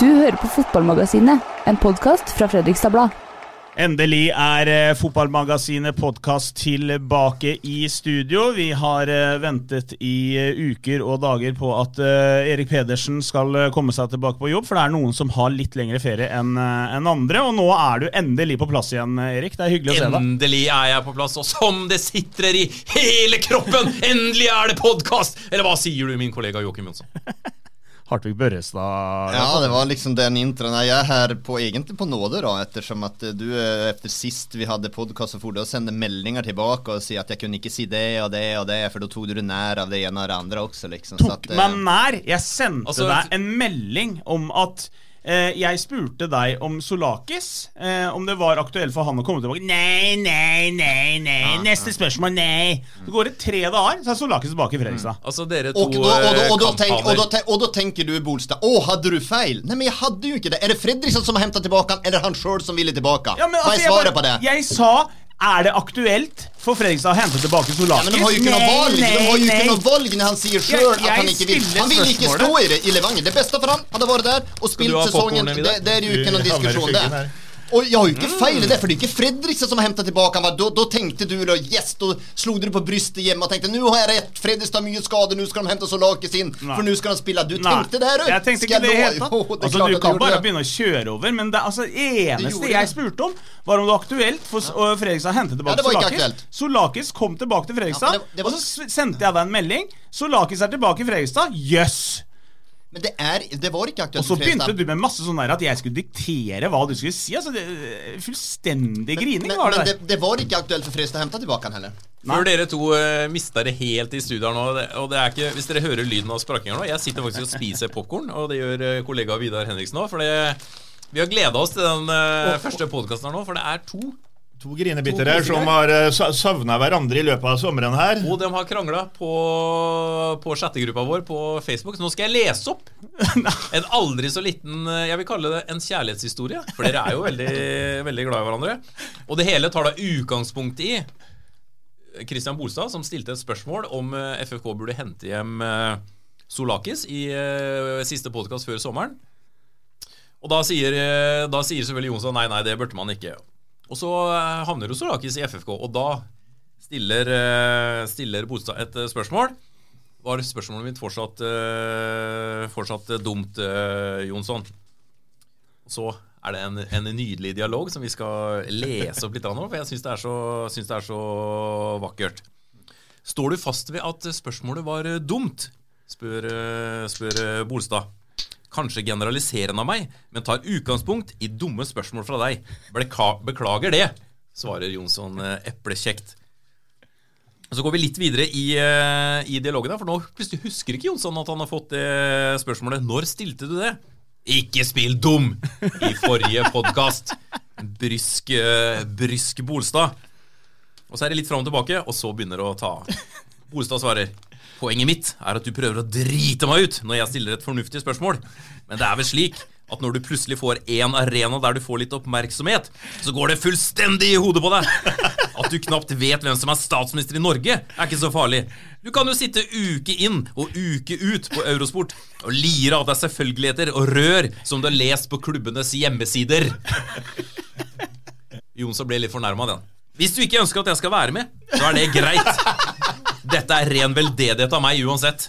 Du hører på Fotballmagasinet, en podkast fra Fredrikstad Blad. Endelig er eh, Fotballmagasinet podkast tilbake i studio. Vi har eh, ventet i eh, uker og dager på at Erik Pedersen skal komme seg tilbake på jobb, for det er noen som har litt lengre ferie enn andre. Og nå er du endelig på plass igjen, Erik. Det er hyggelig å se deg. Endelig er jeg på plass, og som det sitrer i hele kroppen! Endelig er det podkast! Eller hva sier du, min kollega Joakim Jonsson? Hartvig Børrestad. Ja, det var liksom den introen. Jeg er her på, egentlig på nåde, da, ettersom at eh, du eh, etter sist vi hadde podkast, så for du å sende meldinger tilbake og si at jeg kunne ikke si det og det og det, for da tok du det nær av det ene og det andre også, liksom. Så tok at, eh, meg nær. Jeg sendte Altså, deg en melding om at jeg spurte deg om Solakis, eh, om det var aktuelt for han å komme tilbake. Nei, nei, nei, nei. Neste spørsmål, nei. Så går det tre dager, så er Solakis tilbake i Fredrikstad. Altså, dere to og, da, og, da, og, da eh, tenk, og, da, og da tenker du, Bolstad, å, hadde du feil? Nei, men jeg hadde jo ikke det. Er det Fredrikstad som har hentet tilbake han, eller han sjøl som ville tilbake? Ja, men Hva altså, er svaret jeg, på det? jeg sa er det aktuelt for Fredrikstad å hente tilbake Ja, Solakis? men De har jo ikke noe valg De har jo ikke noe valg når han sier sjøl at han ikke vil Han vil ikke stå i det i Levanger. Det beste for han hadde vært der og spilt sesongen. Det, det er jo ikke noen diskusjon der. Og jeg har jo ikke feil i det, for det er ikke Fredrikstad som har hentet tilbake han. Da, da tenkte du da, yes, da slo du på brystet hjemme og tenkte nå har jeg rett, Fredrikstad har mye skader nå skal de hente Solakis inn, Nei. for nå skal de spille. Du Nei, tenkte det her? Jeg tenkte ikke det i jeg hele tatt. det Altså, du kan bare det. begynne å kjøre over, men det altså, eneste jeg spurte om, var om det var aktuelt for ja. Fredrikstad å hente Ja, tilbake det ikke Solakis. Solakis kom tilbake til Fredrikstad, Ja, det- det og så sendte jeg deg en melding. Solakis er tilbake i Fredrikstad. Jøss! Men det, er, det var ikke aktuelt Og så begynte du med masse sånn der at jeg skulle diktere hva du skulle si. Altså, det, Fullstendig grining men, var det men der. det, det var ikke aktuelt for Fredrikstad å hente tilbake han heller. Før dere to uh, mista det helt i studio her nå Og det er ikke, Hvis dere hører lyden av sprakkinga nå Jeg sitter faktisk og spiser popkorn, og det gjør uh, kollega Vidar Henriksen òg. Vi har gleda oss til den eh, første podkasten her nå, for det er to. To grinebitere som har uh, savna hverandre i løpet av sommeren her. Og de har krangla på, på chattegruppa vår på Facebook. Så nå skal jeg lese opp en aldri så liten eh, Jeg vil kalle det en kjærlighetshistorie. For dere er jo veldig, veldig glad i hverandre. Og det hele tar da utgangspunkt i Christian Bolstad, som stilte et spørsmål om eh, FFK burde hente hjem eh, Solakis i eh, siste podkast før sommeren. Og da sier, eh, da sier selvfølgelig Jonsson nei, nei, det burde man ikke. Og så eh, havner jo i FFK, og da stiller, eh, stiller Bolstad et eh, spørsmål. Var spørsmålet mitt fortsatt, fortsatt dumt, Jonsson? Så er det en, en nydelig dialog som vi skal lese opp litt av nå, for jeg syns det, det er så vakkert. Står du fast ved at spørsmålet var dumt? spør, spør Bolstad. Kanskje generaliserende av meg, men tar utgangspunkt i dumme spørsmål fra deg. Beklager det, svarer Jonsson eh, eplekjekt. Så går vi litt videre i, eh, i dialogen, her, for nå plutselig husker ikke Jonsson at han har fått det spørsmålet. Når stilte du det? Ikke spill dum! I forrige podkast. Brysk, eh, brysk Bolstad. Og så er det litt fram og tilbake, og så begynner det å ta av. Bolstad svarer Poenget mitt er at du prøver å drite meg ut når jeg stiller et fornuftig spørsmål. Men det er vel slik at når du plutselig får en arena der du får litt oppmerksomhet, så går det fullstendig i hodet på deg. At du knapt vet hvem som er statsminister i Norge, er ikke så farlig. Du kan jo sitte uke inn og uke ut på Eurosport og lire av deg selvfølgeligheter og rør som du har lest på klubbenes hjemmesider. Jonsson ble litt fornærma den. Hvis du ikke ønsker at jeg skal være med, så er det greit. Dette er ren veldedighet av meg uansett.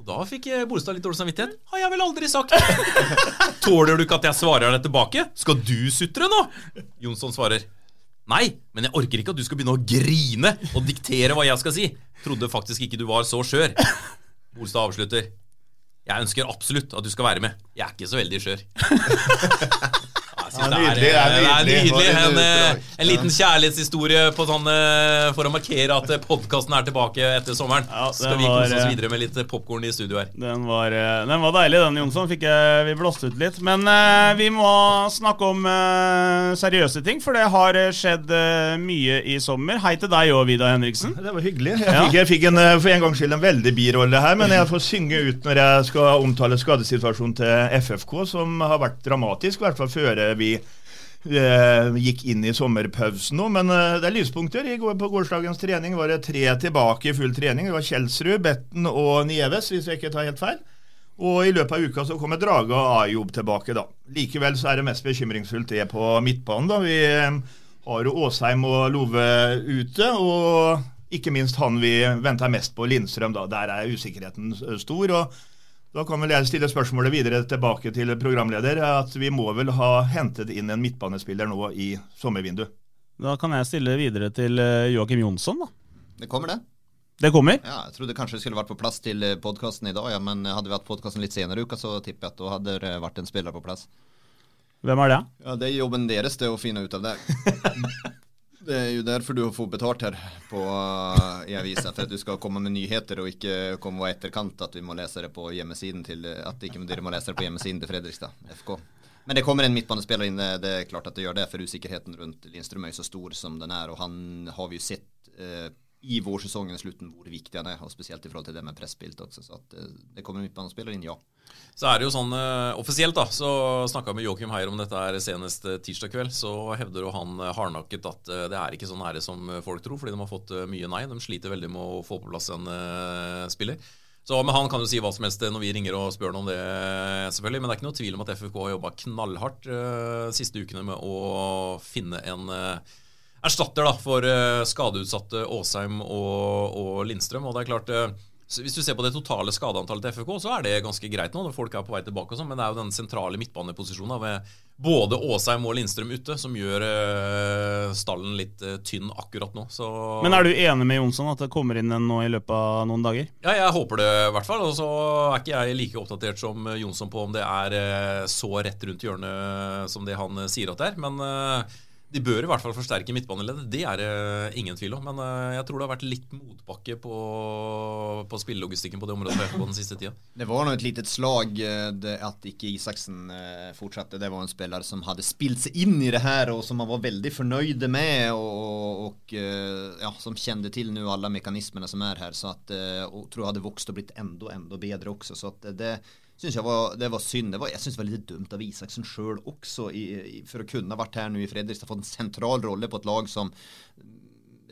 Og Da fikk Bolstad litt dårlig samvittighet. Har jeg vel aldri sagt. Tåler du ikke at jeg svarer deg tilbake? Skal du sutre nå? Jonsson svarer. Nei, men jeg orker ikke at du skal begynne å grine og diktere hva jeg skal si. Trodde faktisk ikke du var så skjør. Bolstad avslutter. Jeg ønsker absolutt at du skal være med. Jeg er ikke så veldig skjør. Ja, det er det er nydelig. nydelig. En, eh, en en liten kjærlighetshistorie på sånn, eh, for å markere at podkasten er tilbake etter sommeren. Ja, Skal vi kose oss eh, videre med litt popkorn i studio her. Den var, eh, den var deilig, den, Jonsson. Fikk jeg, vi blåst ut litt. Men eh, vi må snakke om eh, seriøse ting, for det har eh, skjedd eh, mye i sommer. Hei til deg òg, Vidar Henriksen. Det var hyggelig. Jeg fikk, jeg fikk en, eh, for en gangs skyld en veldig birolle her, men jeg får synge ut når jeg skal omtale skadesituasjonen til FFK, som har vært dramatisk, i hvert fall før vi eh, gikk inn i sommerpausen nå. Men eh, det er lyspunkter. I går, på gårsdagens trening var det tre tilbake i full trening. Det var Kjelsrud, Betten og Nieves, hvis jeg ikke tar helt feil. Og i løpet av uka så kommer Drage og Ajob tilbake, da. Likevel så er det mest bekymringsfullt det på midtbanen, da. Vi eh, har jo Åsheim og Love ute, og ikke minst han vi venter mest på, Lindstrøm. da. Der er usikkerheten stor. og Da kan vel jeg stille spørsmålet videre tilbake til programleder. at Vi må vel ha hentet inn en midtbanespiller nå i sommervinduet. Da kan jeg stille videre til eh, Joakim Jonsson, da. Det kommer det. Det kommer. Ja, jeg trodde kanskje det skulle vært på plass til podkasten i dag, ja, men hadde vi hatt podkasten litt senere i uka, så tipper jeg at da hadde det vært en spiller på plass. Hvem er det? Ja, Det er jobben deres det å finne ut av det. Det er jo derfor du får betalt her på, uh, i avisa, for at du skal komme med nyheter og ikke komme og etterkant at vi må lese det på hjemmesiden til at ikke dere må lese det på hjemmesiden til Fredrikstad FK. Men det kommer en midtbanespiller inn, det det er klart at det gjør det, for usikkerheten rundt Lindstrøm er jo så stor som den er, og han har vi jo sett eh, i vårsesongen slutten hvor viktig han er, og spesielt i forhold til det med presspilt også, så at eh, det kommer en midtbanespiller inn, ja. Så er det jo sånn eh, offisielt, da, så snakka med Joakim Heier om dette her senest eh, tirsdag kveld. Så hevder jo han eh, hardnakket at det er ikke så nære som folk tror, fordi de har fått mye nei. De sliter veldig med å få på plass en spiller. Så med han kan jo si hva som helst når vi ringer og spør ham om det, selvfølgelig. Men det er ikke noe tvil om at FFK har jobba knallhardt de siste ukene med å finne en erstatter da, for skadeutsatte Åsheim og, og Lindstrøm. Og det er klart så Hvis du ser på det totale skadeantallet til FFK, så er det ganske greit nå når folk er på vei tilbake. og sånn, Men det er jo den sentrale midtbaneposisjonen med både Åsheim og Lindstrøm ute som gjør eh, stallen litt eh, tynn akkurat nå. Så Men er du enig med Jonsson at det kommer inn en nå i løpet av noen dager? ja, jeg håper det i hvert fall. Og så er ikke jeg like oppdatert som eh, Jonsson på om det er så rett rundt hjørnet som det han sier at det er. Men de bør i hvert fall forsterke midtbaneleddet. Det er det ingen tvil om. Men eh, jeg tror det har vært litt motbakke på, på spillelogistikken på det området på den siste tida. Det var nå et litet slag eh, det, at ikke Isaksen eh, fortsatte. Det var en spiller som hadde spilt seg inn i det her, og som han var veldig fornøyd med Og, eh, ja, som kjente til nå alle mekanismene som er her. så at, og tror jeg hadde vokst og blitt enda, enda bedre også. så eh, det syns jeg var, det var synd. Det var, jeg syns det var litt dumt av Isaksen sjøl også, i, i, for å kunne vært her nå i Fredrikstad fått en sentral rolle på et lag som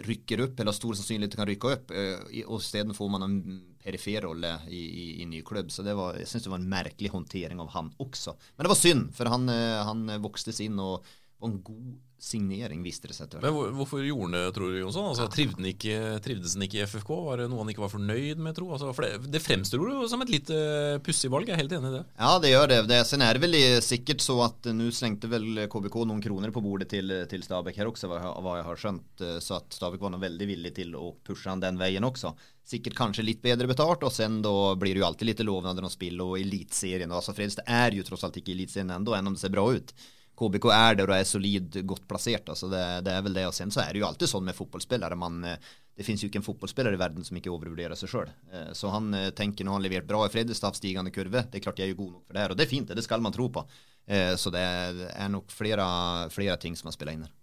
rykker opp, eller har stor sannsynlighet kan rykke opp, eh, og isteden får man en perifer rolle i, i, i ny klubb. Så det var, jeg syns det var en merkelig håndtering av han også. Men det var synd, for han, eh, han vokste seg inn og var en god signering, viste det seg til. Men hvor, hvorfor gjorde han det, tror du, Jonsson? Altså, trivde ikke, trivdes han ikke i FFK? Var det noe han ikke var fornøyd med, tro? Altså, for det, det fremstår jo som et litt uh, pussig valg. Jeg er helt enig i det. Ja, det gjør det. det sen er det vel sikkert så at eh, nå slengte vel KBK noen kroner på bordet til, til Stabæk her også, hva jeg, hva jeg har skjønt. eh, Så at Stabæk var nå veldig villig til å pushe han den veien også. Sikkert kanskje litt bedre betalt, og sen da blir det jo alltid litt lovnader om spill og Elitserien. Altså Fredrikstad er jo tross alt ikke Elitserien ennå, enn om det ser bra ut. KBK er der og er solid, godt plassert. Altså det, det er vel det. Og sen så er det jo alltid sånn med fotballspillere. Man, eh, det finnes jo ikke en fotballspiller i verden som ikke overvurderer seg sjøl. Så han eh, tenker nå har han levert bra i Fredrikstad, stigende kurve. Det er klart jeg er jo god nok for det her, og det er fint, det, skal man tro på. Eh, Så det er nok flere, flere ting som har spilt inn her.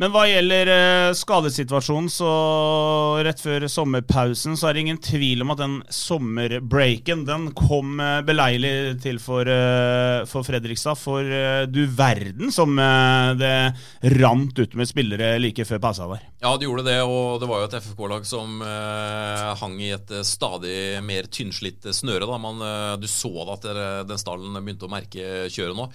Men hva gjelder eh, skadesituasjonen, så rett før sommerpausen, så er det ingen tvil om at den sommerbreaken, den kom eh, beleilig til for, eh, for Fredrikstad. For du verden som det rant ut med spillere like før pausa der. Ja, det gjorde det, og det var jo et FFK-lag som eh, hang i et stadig mer tynnslitt snøre. Da. Man, du så da at den stallen begynte å merke kjøret nå.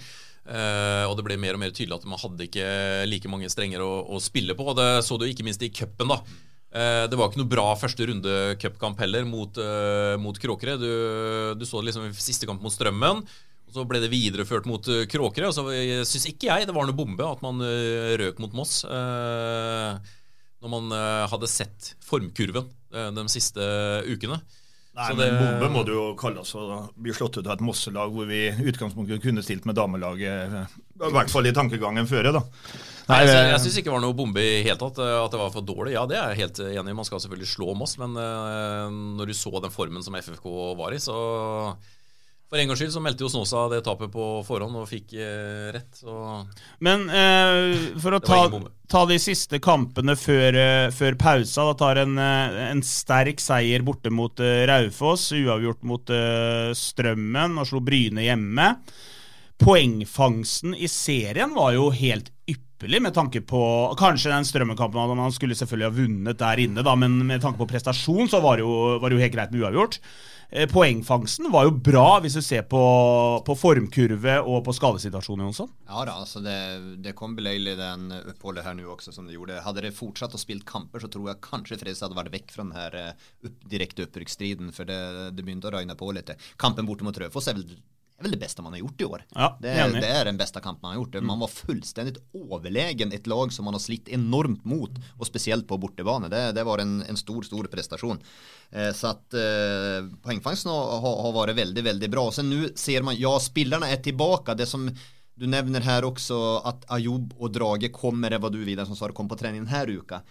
Eh, og det ble mer og mer tydelig at man hadde ikke like mange strenger å, å spille på. Og det så du ikke minst i cupen, da. Eh, det var ikke noe bra første runde cupkamp heller mot, uh, mot Kråkerøy. Du, du, så det liksom i siste kamp mot Strømmen. Og Så ble det videreført mot uh, Kråkerøy. Og så syns ikke jeg det var noe bombe at man uh, røk mot Moss. når man hadde sett formkurven de siste ukene. Nei, så det, men Bombe må det jo kalles å bli slått ut av et Mosselag hvor vi i utgangspunktet kunne stilt med damelaget, i hvert fall i tankegangen før. da. Nei, Jeg, jeg syns ikke det var noe bombe i hele tatt. At det var for dårlig. Ja, det er jeg helt enig i. Man skal selvfølgelig slå Moss, men uh, når du så den formen som FFK var i, så for en gangs skyld så meldte jo Snåsa det tapet på forhånd og fikk eh, rett. Så Men eh, for å ta, ta, de siste kampene før, eh, før pausa. Da tar en, eh, en sterk seier borte mot eh, Raufoss, uavgjort mot uh, Strømmen og slo Bryne hjemme. Poengfangsten i serien var jo helt ypperlig med tanke på Kanskje den Strømmen-kampen man skulle selvfølgelig ha vunnet der inne, da, men med tanke på prestasjon så var det jo, var det jo helt greit med uavgjort. Eh, poengfangsten var jo bra, hvis du ser på, på formkurve og på skadesituasjonen. Jonsson. Ja da, altså det, det kom beleilig den oppholdet her nå også, som det gjorde. Hadde det fortsatt å spille kamper, så tror jeg kanskje Fredrikstad hadde vært vekk fra den her opp, direkte opprykksstriden, for det, det begynte å røyne på litt. Kampen borte mot Rødfoss er vel det er vel det beste man har gjort i år. Ja, det, er, det, er, den beste kampen man har gjort. Man var fullstendig overlegen et lag som man har slitt enormt mot, og spesielt på bortebane. Det, det var en, en, stor, stor prestasjon. Eh, så at eh, poengfangsten har, har, vært veldig, veldig bra. Så nå ser man, ja, spillerne er tilbake. Det som du nevner her også at Ayob og Drage kommer, det var du Vidar som sa kom på trening denne uka.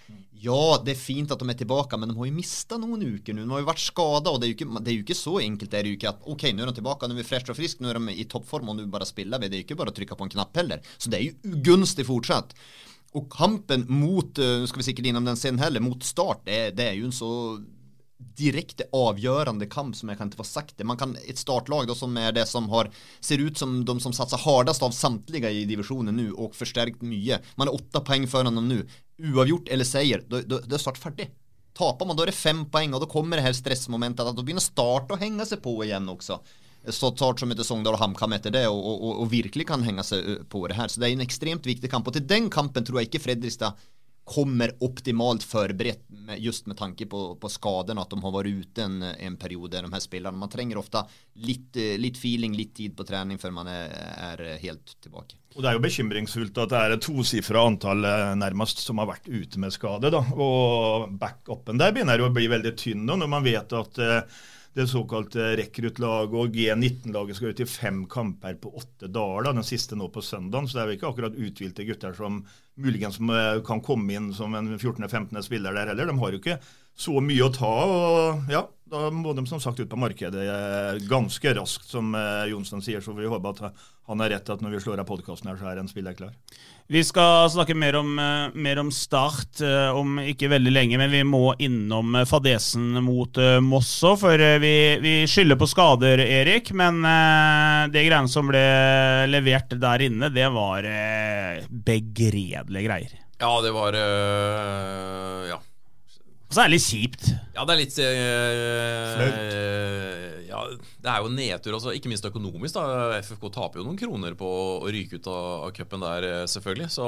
Ja, det er fint at de er tilbake, men de har jo mista noen uker nå. De har jo vært skada, og det er ikke, det er jo ikke så enkelt det er jo ikke at ok, nå er de tilbake, nå er vi freshe og friske, nå er de i toppform, og nå bare spiller vi. Det er jo ikke bare å trykke på en knapp heller. Så det er jo ugunstig fortsatt. Og kampen mot, eh, nå skal vi sikkert innom den scenen heller, mot Start, det, det er jo en så direkte avgjørende kamp som jeg kan ikke få sagt det. Man kan, et startlag da, som er det som har, ser ut som de som satser hardest av samtlige i divisjonen nå, og forsterket mye. Man er åtte poeng foran dem nå. Uavgjort eller seier, da er Start ferdig. Taper man, da er det fem poeng, og da kommer det her stressmomentet da begynner Start å henge seg på igjen også. Så Start som heter Sogndal og HamKam etter det, og, og, og, virkelig kan henge seg på det her. Så det er en ekstremt viktig kamp. Og til den kampen tror jeg ikke Fredrikstad kommer optimalt forberedt med, just med tanke på, på skadene, at de har vært ute en, en, periode, de her spillerne. Man trenger ofte litt, litt feeling, litt tid på trening før man er, er, helt tilbake. Og Det er jo bekymringsfullt at det er et tosifra antall eh, nærmest som har vært ute med skade. da, Og backupen der begynner jo å bli veldig tynn nå, når man vet at eh, det såkalte rekruttlaget og G19-laget skal ut i fem kamper på åtte dager. da, Den siste nå på søndag. Så det er jo ikke akkurat uthvilte gutter som muligens kan komme inn som en 14.-15. spiller der heller. De har jo ikke så mye å ta. og ja, Da må de som sagt ut på markedet eh, ganske raskt, som eh, Jonsson sier. Så vi håper at han har rett at når vi slår av podkasten her, så er en spiller klar. Vi skal snakke mer om, eh, mer om, Start om ikke veldig lenge, men vi må innom fadesen mot Moss òg. For vi, vi, skylder på skader, Erik, men det greiene som ble levert der inne, det var begredelige greier. Ja, det var Ja. Og så er det litt kjipt. Ja, det er litt øh, Ja, det er jo nedtur, altså, ikke minst økonomisk. da FFK taper jo noen kroner på å ryke ut av, av cupen der, øh, selvfølgelig. Så,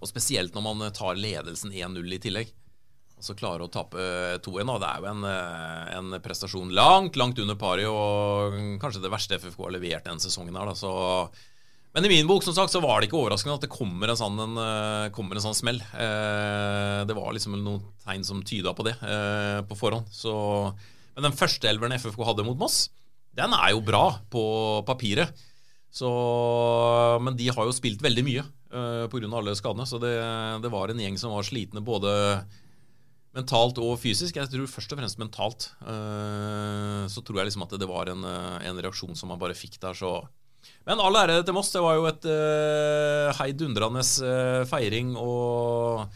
og spesielt når man tar ledelsen 1-0 i tillegg. Og så klare å tape 2-1. Det er jo en, øh, en, prestasjon langt, langt under pari, og kanskje det verste FFK har levert denne sesongen. her da, så men i min bok som sagt, så var det ikke overraskende at det kommer en sånn, en, eh, kommer en sånn smell. Eh, det var liksom noen tegn som tyda på det eh, på forhånd. Så, men den første elveren FFK hadde mot Moss, den er jo bra på papiret. Så, men de har jo spilt veldig mye eh, pga. alle skadene. Så det, det, var en gjeng som var slitne både mentalt og fysisk. Jeg tror først og fremst mentalt. Så tror jeg liksom at det var en, en reaksjon som man bare fikk der. så men all ære til Moss. Det var jo et uh, heidundrende uh, feiring og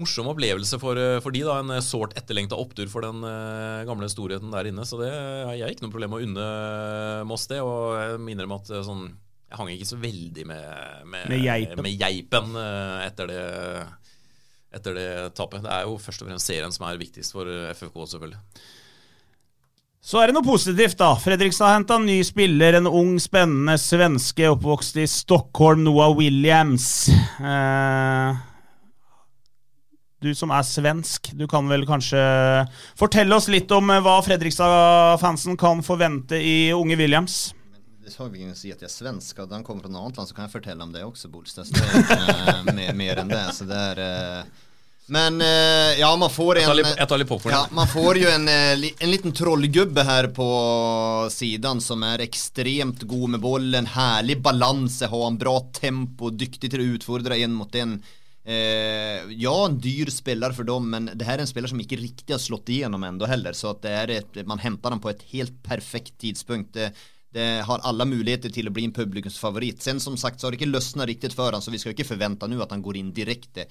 morsom opplevelse for, uh, for de da, En sårt etterlengta opptur for den uh, gamle storheten der inne. Så det, jeg har ikke noe problem med å unne Moss det. Og jeg minner om at sånn, jeg hang ikke så veldig med, med, med geipen, med geipen etter, det, etter det tapet. Det er jo først og fremst serien som er viktigst for FFK, selvfølgelig. Så er det noe positivt, da. Fredrikstad har henta ny spiller. En ung, spennende svenske oppvokst i Stockholm, Noah Williams. Eh, Du som er svensk, du kan vel kanskje fortelle oss litt om hva Fredrikstad-fansen kan forvente i unge Williams? Det sa vi si at jeg er svensk, og han kommer fra noe annet land, så kan jeg fortelle om det også, Bolstad. Så det er ikke mer, mer enn det. Så det er eh, Men eh, ja, man får en Jeg tar litt, litt. Ja, man får jo en, eh, en liten trollgubbe her på siden som er ekstremt god med bollen. Herlig balanse, har en bra tempo, dyktig til å utfordre en mot én. Eh, ja, en dyr spiller for dem, men det her er en spiller som ikke riktig har slått igjennom ennå heller. Så det er et, man henter den på et helt perfekt tidspunkt. Det, det har alle muligheter til å bli en publikumsfavoritt. Sen som sagt så har det ikke løsnet riktig for han, så vi skal ikke forvente nå at han går inn direkte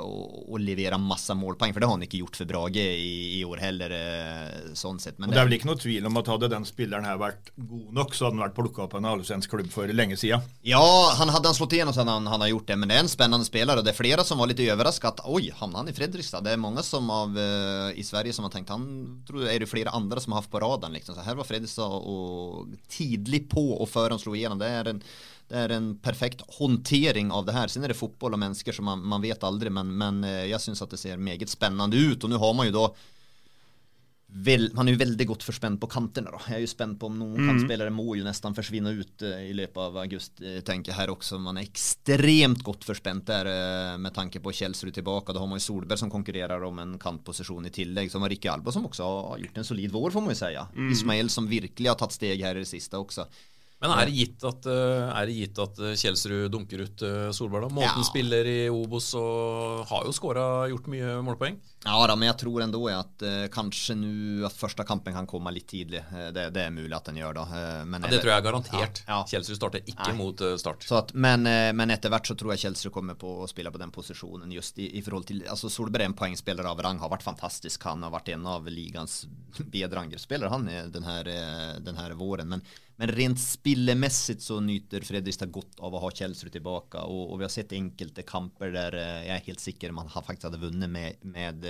og, og levere masse målpoeng, for det har han ikke gjort for Brage i, i år heller. Eh, sånn sett. Og det er vel ikke noe tvil om at hadde den spilleren her vært god nok, så hadde han vært plukka opp av en allsvensk klubb for lenge siden. Ja, han hadde han slått igjennom så hadde han, han har gjort det, men det er en spennende spiller, og det er flere som var litt overrasket at oi, havna han i Fredrikstad? Det er mange som av, eh, i Sverige som har tenkt han tror det er det flere andre som har hatt på radaren. Liksom. Så her var Fredrikstad og tidlig på og før han slo igjennom. Det er en det er en perfekt håndtering av det her. Sen er det fotball og mennesker som man, man vet aldri, men, men eh, jeg syns at det ser meget spennende ut. Og nå har man jo da vel, Man er jo veldig godt forspent på kantene. da. Jeg er jo spent på om noen Mm. kantspillere må jo nesten forsvinne ut eh, i løpet av august, eh, tenker jeg her også. Man er ekstremt godt forspent der med tanke på Kjelsrud tilbake. Da har man jo Solberg som konkurrerer om en kantposisjon i tillegg. Som har Rikke Alba som også har gjort en solid vår, får man jo si. Mm. Ismail som virkelig har tatt steg her i det siste også. Men er det gitt at, eh, er det gitt at eh, Kjelsrud dunker ut eh, Solberg? da? Måten Ja. spiller i Obos og har jo skåra gjort mye målpoeng. Ja da, men jeg tror ändå at eh, kanskje nå at første kampen kan komme litt tidlig. Eh, det, det er mulig at den gjør da. Eh, men Ja, det tror jeg er garantert. Ja, ja. Kjelsrud starter ikke Nei. mot eh, Start. Så at, men, men etter hvert så tror jeg Kjelsrud kommer på å spille på den posisjonen just i, i forhold til altså Solberg er en poengspiller av rang, har vært fantastisk. Han har vært en av ligaens bedre angrepsspillere han denne, den her, den her våren. Men, men rent spillemessig så nyter Fredrikstad godt av å ha Kjelsrud tilbake. Og, og vi har sett enkelte kamper der jeg er helt sikker man har faktisk hadde vunnet med, med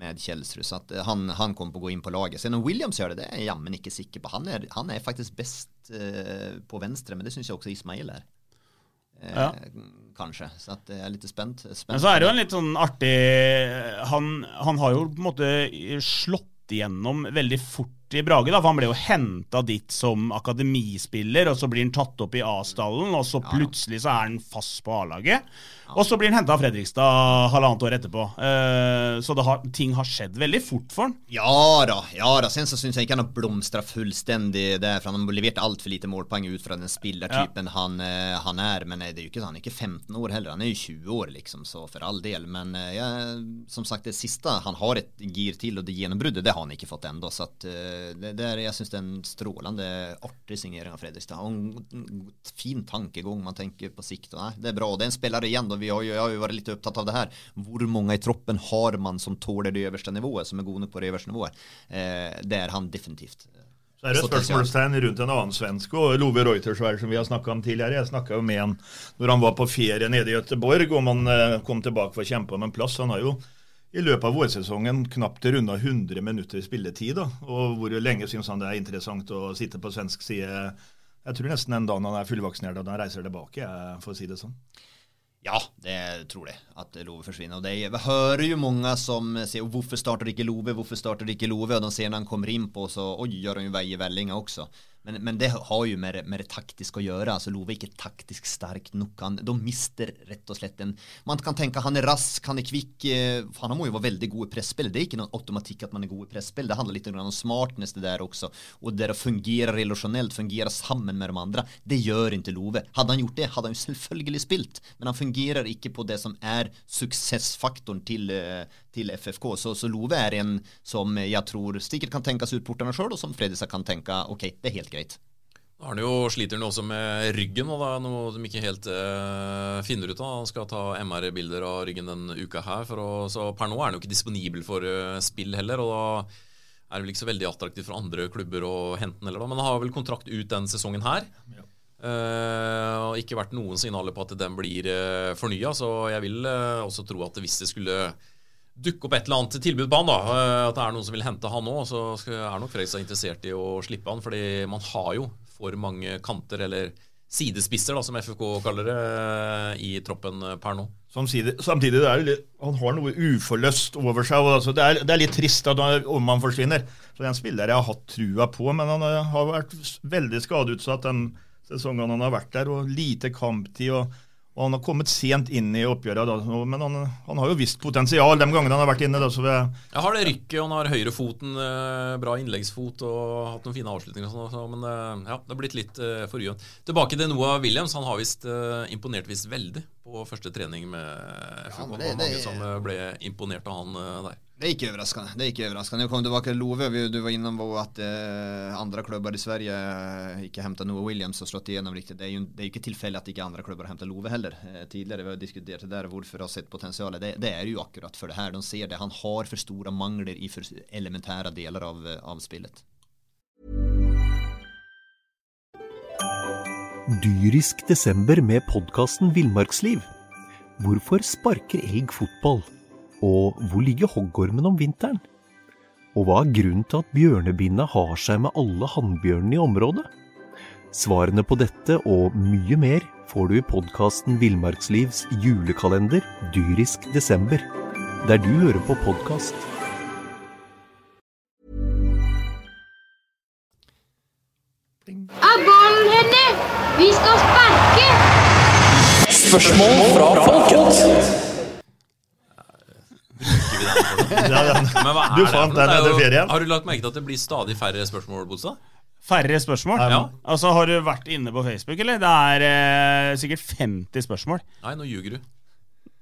med Kjelsrud. Så at eh, han, han kommer på å gå inn på laget. Selv om Williams gjør det, det er jeg jammen ikke sikker på. Han er, han er faktisk best eh, på venstre, men det syns jeg også Ismail er. Eh, Ja. Kanskje. Så at jeg er litt spent. spent. Men så er det jo en litt sånn artig Han, han har jo på en måte slått igjennom veldig fort i Brage, da, for han ble jo henta dit som akademispiller, og så blir han tatt opp i A-stallen, og så plutselig så er han fast på A-laget. Og så blir han henta av Fredrikstad halvannet år etterpå. Eh, så det har, ting har skjedd veldig fort for han. Ja da, ja da. Sen så syns jeg ikke han har blomstra fullstendig der, for han har levert altfor lite målpoeng ut fra den spillertypen han, eh, han er. Men eh, det er jo ikke, han er ikke 15 år heller, han er jo 20 år, liksom, så for all del. Men ja, som sagt, det siste han har et gir til, og det gjennombruddet, det har han ikke fått ennå. Så at, det, det er, jeg syns det er en strålende artig signering av Fredrikstad. Og en fin tankegang man tenker på sikt. Nei, det er bra. Og det er en spiller igjen, vi har jeg har jo vært litt opptatt av det her. Hvor mange i troppen har man som tåler det øverste nivået, som er gode nok på det øverste nivået? Eh, det er han definitivt. Så er det et spørsmålstegn rundt en annen svensk og Love Reutersvær, som vi har snakka om tidligere. Jeg snakka med han når han var på ferie nede i Göteborg, og man eh, kom tilbake for å kjempe om en plass. Han har jo i løpet av vårsesongen knapt runda 100 minutter spilletid. Da. Og hvor lenge syns han det er interessant å sitte på svensk side? Jeg tror nesten den dagen han er fullvaksinert han reiser tilbake, for å si det sånn. Ja, det tror jeg. At Love forsvinner. Og det er, hører jo mange som sier hvorfor starter ikke Love, hvorfor starter ikke Love? Og de ser når han kommer inn på, så oi, gjør han jo vei i vellinga også. Men, men det har jo med, med det taktiske å gjøre. altså Love er ikke taktisk sterk nok. Han, de mister rett og slett en Man kan tenke han er rask, han er kvikk. eh, Han må jo være veldig god i presspill. Det er ikke noen automatikk at man er god i presspill. Det handler litt om smartness det der også. Og det å fungere relasjonelt, fungere sammen med de andre, det gjør ikke Love. Hadde han gjort det, hadde han jo selvfølgelig spilt. Men han fungerer ikke på det som er suksessfaktoren til, eh, til FFK. Så, så Love er en som jeg tror sikkert kan tenkes ut portene sjøl, og som Fredrikstad kan tenke ok, det er helt greit. Da har han jo, sliter han også med ryggen, og det er noe de ikke helt eh, finner ut av. Han skal ta MR-bilder av ryggen denne uka her, for å, så per nå er han jo ikke disponibel for uh, spill heller. og da er det vel ikke så veldig attraktivt for andre klubber å hente den heller, da. Men han har vel kontrakt ut den sesongen her. Eh, og ikke vært noen signaler på at den blir uh, fornya, så jeg vil uh, også tro at hvis det skulle dukke opp et eller annet tilbud på han, da, eh, at det er noen som vil hente han òg, så er nok Fredrikstad interessert i å slippe han. Fordi man har jo for mange kanter, eller sidespisser, da, som FFK kaller det, eh, i troppen eh, per nå. Samtidig, samtidig litt, han har noe uforløst over seg. altså, det, er, det, er, litt trist at han, om han forsvinner. Så Det er en spiller jeg har hatt trua på, men han har vært veldig skadeutsatt den sesongen han har vært der. og Lite kamptid. og og Han har kommet sent inn i oppgjøret, da, men han, han, har jo visst potensial de gangene han har vært inne. Da, så jeg, jeg har det rykket, og han har høyrefoten, eh, bra innleggsfot og hatt noen fine avslutninger. Og sånn, men eh, ja, det har blitt litt uh, forrygende. Tilbake til Noah Williams. Han har visst uh, imponert visst veldig på første trening med FK. Ja, det, det var mange som ble imponert av han uh, der. Det är ikke överraskande. Det är inte överraskande. Jag kom tillbaka till Love, du var innom på att eh, andra i Sverige eh, ikke hämtat Noah Williams og slått igjennom riktig. Det er jo det är inte tillfälligt att ikke andra klubbar hämtar Love heller. Eh, tidigare vi har diskuterat det där, varför har sett potensialet. Det, det, är ju akkurat för det här. De ser det. Han har för stora mangler i för elementära delar av, eh, av spelet. Dyrisk desember med podkasten Villmarksliv. Hvorfor sparker elg fotball? Og hvor ligger hoggormen om vinteren? Og hva er grunnen til at bjørnebinna har seg med alle hannbjørnene i området? Svarene på dette og mye mer får du i podkasten Villmarkslivs julekalender dyrisk desember, der du hører på podkast. Er ballen, Henny? Vi skal sparke! Spørsmål fra folket. du fant den etter ferien? Har du lagt merke til at det blir stadig færre spørsmål, Bolstad? Færre spørsmål? Ja. Altså, Har du vært inne på Facebook, eller? Det er eh, sikkert 50 spørsmål. Nei, nå ljuger du.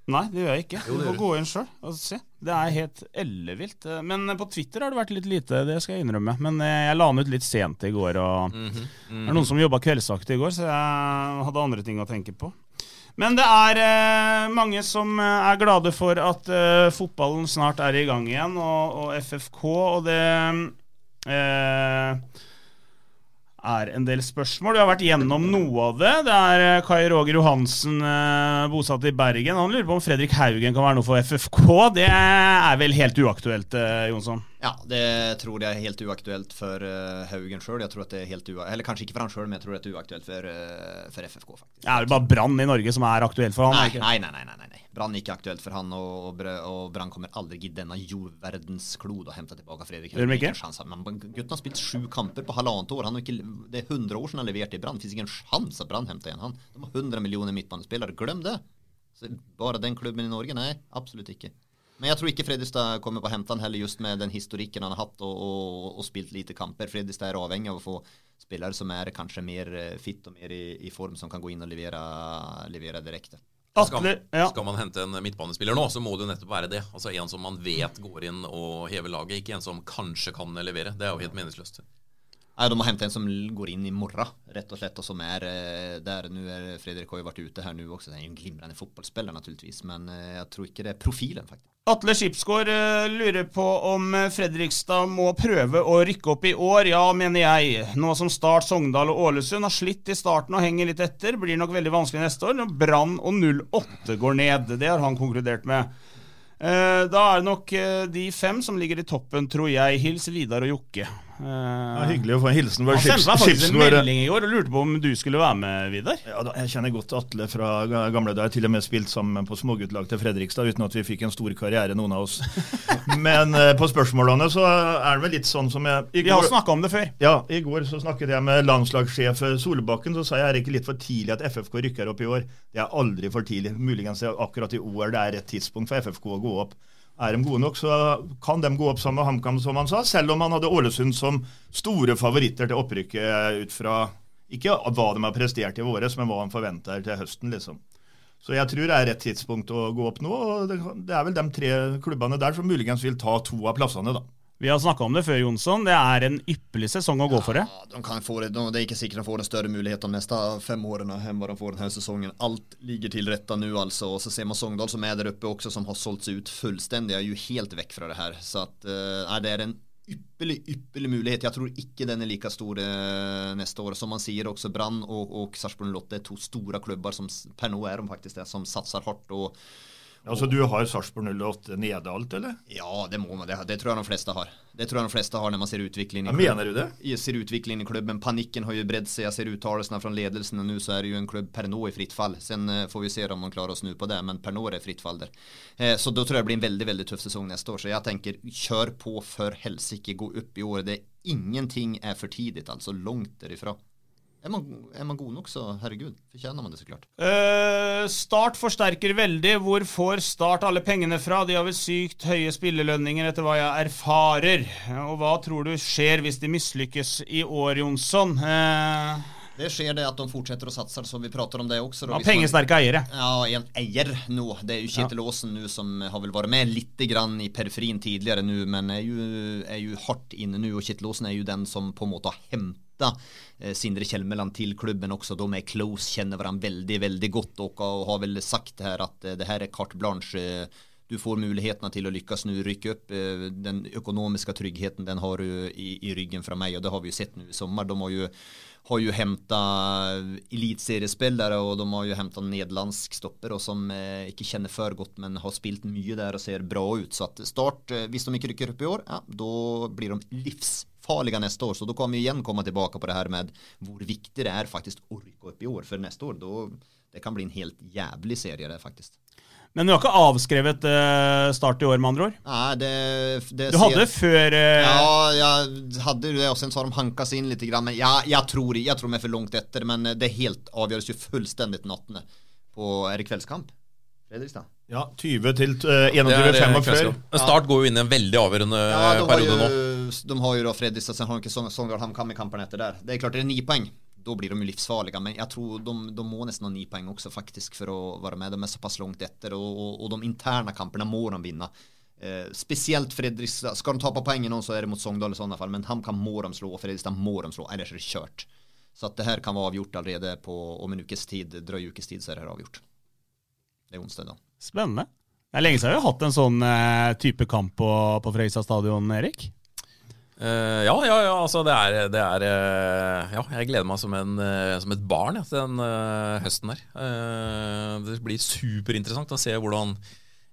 Nei, det gjør jeg ikke. Jo, du må gå inn sjøl og se. Det er helt ellevilt. Men på Twitter har det vært litt lite, det skal jeg innrømme. Men eh, jeg la den ut litt sent i går, og mm -hmm. Mm -hmm. det er noen som jobba kveldsaktig i går, så jeg hadde andre ting å tenke på. Men det er eh, mange som eh, er glade for at eh, fotballen snart er i gang igjen, og, og FFK, og det eh, er en del spørsmål. Vi har vært gjennom noe av det. Det er eh, Kai Roger Johansen, eh, bosatt i Bergen. Han lurer på om Fredrik Haugen kan være noe for FFK. Det er vel helt uaktuelt, Jonsson? Ja, det tror jeg er helt uaktuelt for Haugen sjøl. Eller kanskje ikke for han sjøl, men jeg tror det er uaktuelt for, for FFK. faktisk. Ja, det er bare Brann i Norge som er aktuelt for han? Nei, nei, nei. nei, nei. Brann er ikke aktuelt for han, og, og Brann kommer aldri i denne jordverdens klod å hente tilbake Fredrik Haugen. Men gutten har spilt sju kamper på halvannet år. Han har ikke, det er 100 år siden han leverte i Brann. Det fins ikke en sjanse at Brann henter igjen han. De har 100 millioner midtbanespillere. Glem det! Så bare den klubben i Norge? Nei, absolutt ikke. Men jeg tror ikke Fredrikstad kommer på å hente han heller, just med den historikken han har hatt og, og, og spilt lite kamper. Fredrikstad er avhengig av å få spillere som er kanskje mer fit og mer i, i form, som kan gå inn og levere, levere direkte. Skal, skal, man hente en midtbanespiller nå, så må det jo nettopp være det. Altså En som man vet går inn og hever laget, ikke en som kanskje kan levere. Det er jo helt meningsløst. Nei, De må hente en som går inn i morgen, rett og slett, og som er der. Nå er Fredrik har jo vært ute her nå også. Det er jo en glimrende fotballspiller, naturligvis, men jeg tror ikke det er profilen, faktisk. Atle Skipsgård lurer på om Fredrikstad må prøve å rykke opp i år. Ja, mener jeg. Nå som Start, Sogndal og Ålesund har slitt i starten og henger litt etter, blir nok veldig vanskelig neste år når Brann og 08 går ned. Det har han konkludert med. Da er det nok de fem som ligger i toppen, tror jeg. Hils Vidar og Jokke. Ja, hyggelig å få en hilsen. Han sendte meg faktisk en melding i går og lurte på om du skulle være med, Vidar. Ja, da, jeg kjenner godt Atle fra gamle dager. Til og med spilt sammen på småguttlag til Fredrikstad uten at vi fikk en stor karriere, noen av oss. Men uh, på spørsmålene så er det vel litt sånn som jeg Vi har snakka om det før. Ja, i går så snakket jeg med landslagssjef Solbakken. Så sa jeg er det ikke litt for tidlig at FFK rykker opp i år. Det er aldri for tidlig. Muligens akkurat i år det er rett tidspunkt for FFK å gå opp. Er de gode nok, så kan de gå opp sammen med HamKam, som han sa, selv om han hadde Ålesund som store favoritter til opprykket ut fra ikke hva de har prestert i våres, men hva han forventer til høsten. liksom. Så jeg tror det er rett tidspunkt å gå opp nå. og Det er vel de tre klubbene der som muligens vil ta to av plassene, da. Vi har snakka om det før, Jonsson. Det er en ypperlig sesong å gå for det. De kan få det. det er ikke sikkert de får en større mulighet de neste fem årene enn hva de får denne sesongen. Alt ligger til rette nå, altså. Og så ser man Sogndal, som er der oppe også, som har solgt seg ut fullstendig. Er jo helt vekk fra det her. Så at, uh, det er en ypperlig, ypperlig mulighet. Jeg tror ikke den er like stor uh, neste år. Som man sier, også Brann og, og Sarpsborg Lotte er to store klubber som per nå er de faktisk det, som satser hardt. og Altså Du har Sarpsborg 08 nede alt, eller? Ja, det må man. Det, det tror jeg de fleste har. Det tror jeg de fleste har når man ser utviklingen i klubben. Ja, mener du det? Jeg ser utviklingen i klubben. Panikken har jo bredd seg. Jeg ser uttalelsene fra ledelsen, og nå så er det jo en klubb per nå i fritt fall. Sen eh, får vi se om de klarer å snu på det, men per nå er det fritt fall der. Eh, så da tror jeg det blir en veldig veldig tøff sesong neste år. Så jeg tenker, kjør på for helsike, gå opp i år. Det er ingenting er for tidlig, altså. Langt derifra. Er man, er man god nok, så herregud, fortjener man det så klart. Eh, start forsterker veldig. Hvor får Start alle pengene fra? De har vel sykt høye spillelønninger, etter hva jeg erfarer. Og hva tror du skjer hvis de mislykkes i år, Jonsson? Eh, Det skjer det at de fortsetter å satse, så vi prater om det også. da. Ja, pengesterke eiere. Ja, en eier nå. Det er jo Kjetil Aasen nå som har vel vært med litt grann i periferien tidligere nå, men er jo, er jo hardt inne nå. Og Kjetil Aasen er jo den som på en måte har henta eh, Sindre Kjelmeland til klubben også. De er close, kjenner hverandre veldig, veldig godt og, har vel sagt her at eh, det her er carte blanche. Du får mulighetene til å lykkes nå, rykke opp. eh, Den økonomiske tryggheten den har du i, i ryggen fra meg, og det har vi jo sett nå i sommer. De har jo har jo henta eliteseriespillere, og de har jo henta nederlandsk stopper, og som eh, ikke kjenner for godt, men har spilt mye der og ser bra ut. Så at Start, hvis de ikke rykker opp i år, ja, da blir de livsfarlige neste år. Så da kan vi igjen komme tilbake på det her med hvor viktig det er faktisk å rykke opp i år. For neste år, då, det kan bli en helt jævlig serie, det faktisk. Men du har ikke avskrevet eh, Start i år, med andre ord? Nei, det, det Du hadde før uh... Ja, jeg hadde det, og sen så har de hanka seg inn litt. Men ja, jeg tror, jeg tror de er for langt etter, men det helt avgjøres jo fullstendig nattene på Er det kveldskamp? Fredrikstad? Ja, 20 til uh, Det er, eh, 21.45. Start går jo inn i en veldig avgjørende Ja, periode nå. De har jo da Fredrikstad, sen har de Sogn- Sogndal HamKam i kampen etter der. Det er klart det er ni poeng. Da blir de jo livsfarlige, men jeg tror de, de må nesten ha ni poeng også faktisk for å være med. De er såpass langt etter, og, och, och de interne kamperna må de vinne. Eh, spesielt Fredrikstad. Skal de tappa poeng någon så er det mot Sogndal i sånne fall, men HamKam må de slå, og Fredrikstad må de slå, ellers er det kjørt. Så att det her kan være avgjort allerede på om en ukes tid, drøy ukes tid, så er det her avgjort. Det er onsdag da. Spennende. Det er lenge siden vi har hatt en sånn eh, type kamp på, på Fredrikstad stadion, Erik. Eh, ja, ja, ja, altså det er, det er uh, Ja, jeg gleder meg som, en, uh, som et barn ja, til den høsten. Eh, det blir superinteressant å se hvordan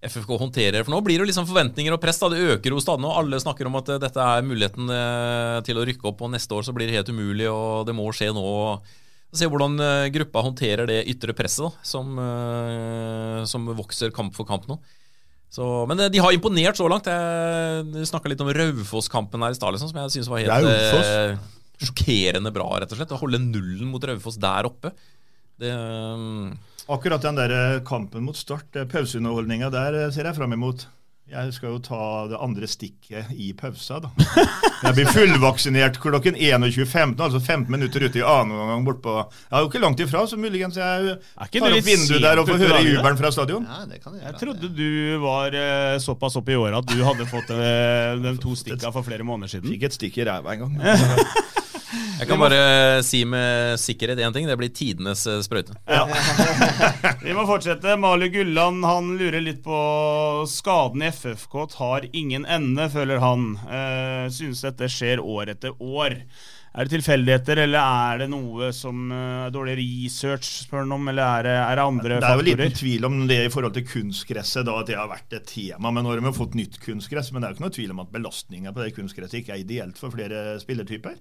FFK håndterer det. For nå blir det liksom forventninger og press. Da. Det øker jo stadig, og alle snakker om at dette er muligheten til å rykke opp, og neste år så blir det helt umulig, og det må skje nå. Se hvordan gruppa håndterer det ytre presset da, som, som vokser kamp for kamp nå. Så, men eh, de har imponert så langt. Jeg- snakka litt om Raufoss-kampen her i stad, liksom, som jeg syns var helt eh, sjokkerende bra, rett og slett. Å holde nullen mot Raufoss der oppe. Det, eh, Akkurat den der eh, kampen mot Start, pauseunderholdninga der, ser jeg fram imot. Jeg skal jo ta det andre stikket i pausa, da. Jeg blir fullvaksinert klokken 21.15, altså 15 minutter ute i annen omgang bortpå Jeg er jo ikke langt ifra, så muligens jeg tar opp vinduet der og får høre jubelen fra stadion. Ja, det kan jeg Jeg trodde du var eh, såpass opp i åra at du hadde fått eh, de to stikka for flere måneder siden. Fikk et stikk i ræva en gang. jeg kan bare si med sikkerhet én ting. Det blir tidenes sprøyte. sprøyte. Vi må fortsette. Mali Gulland han lurer litt på skaden i FFK tar ingen ende, føler han. Uh, synes dette skjer år etter år. Er det tilfeldigheter, eller er det noe som eh, er dårlig research, spør han om, eller er det, er det andre Det er jo faktorer? liten tvil om det i forhold til kunstgresset, da, at det har vært et tema. Men nå har de fått nytt kunstgress, men det er jo ikke noe tvil om at belastninga på det kunstgresset ikke er ideelt for flere spillertyper.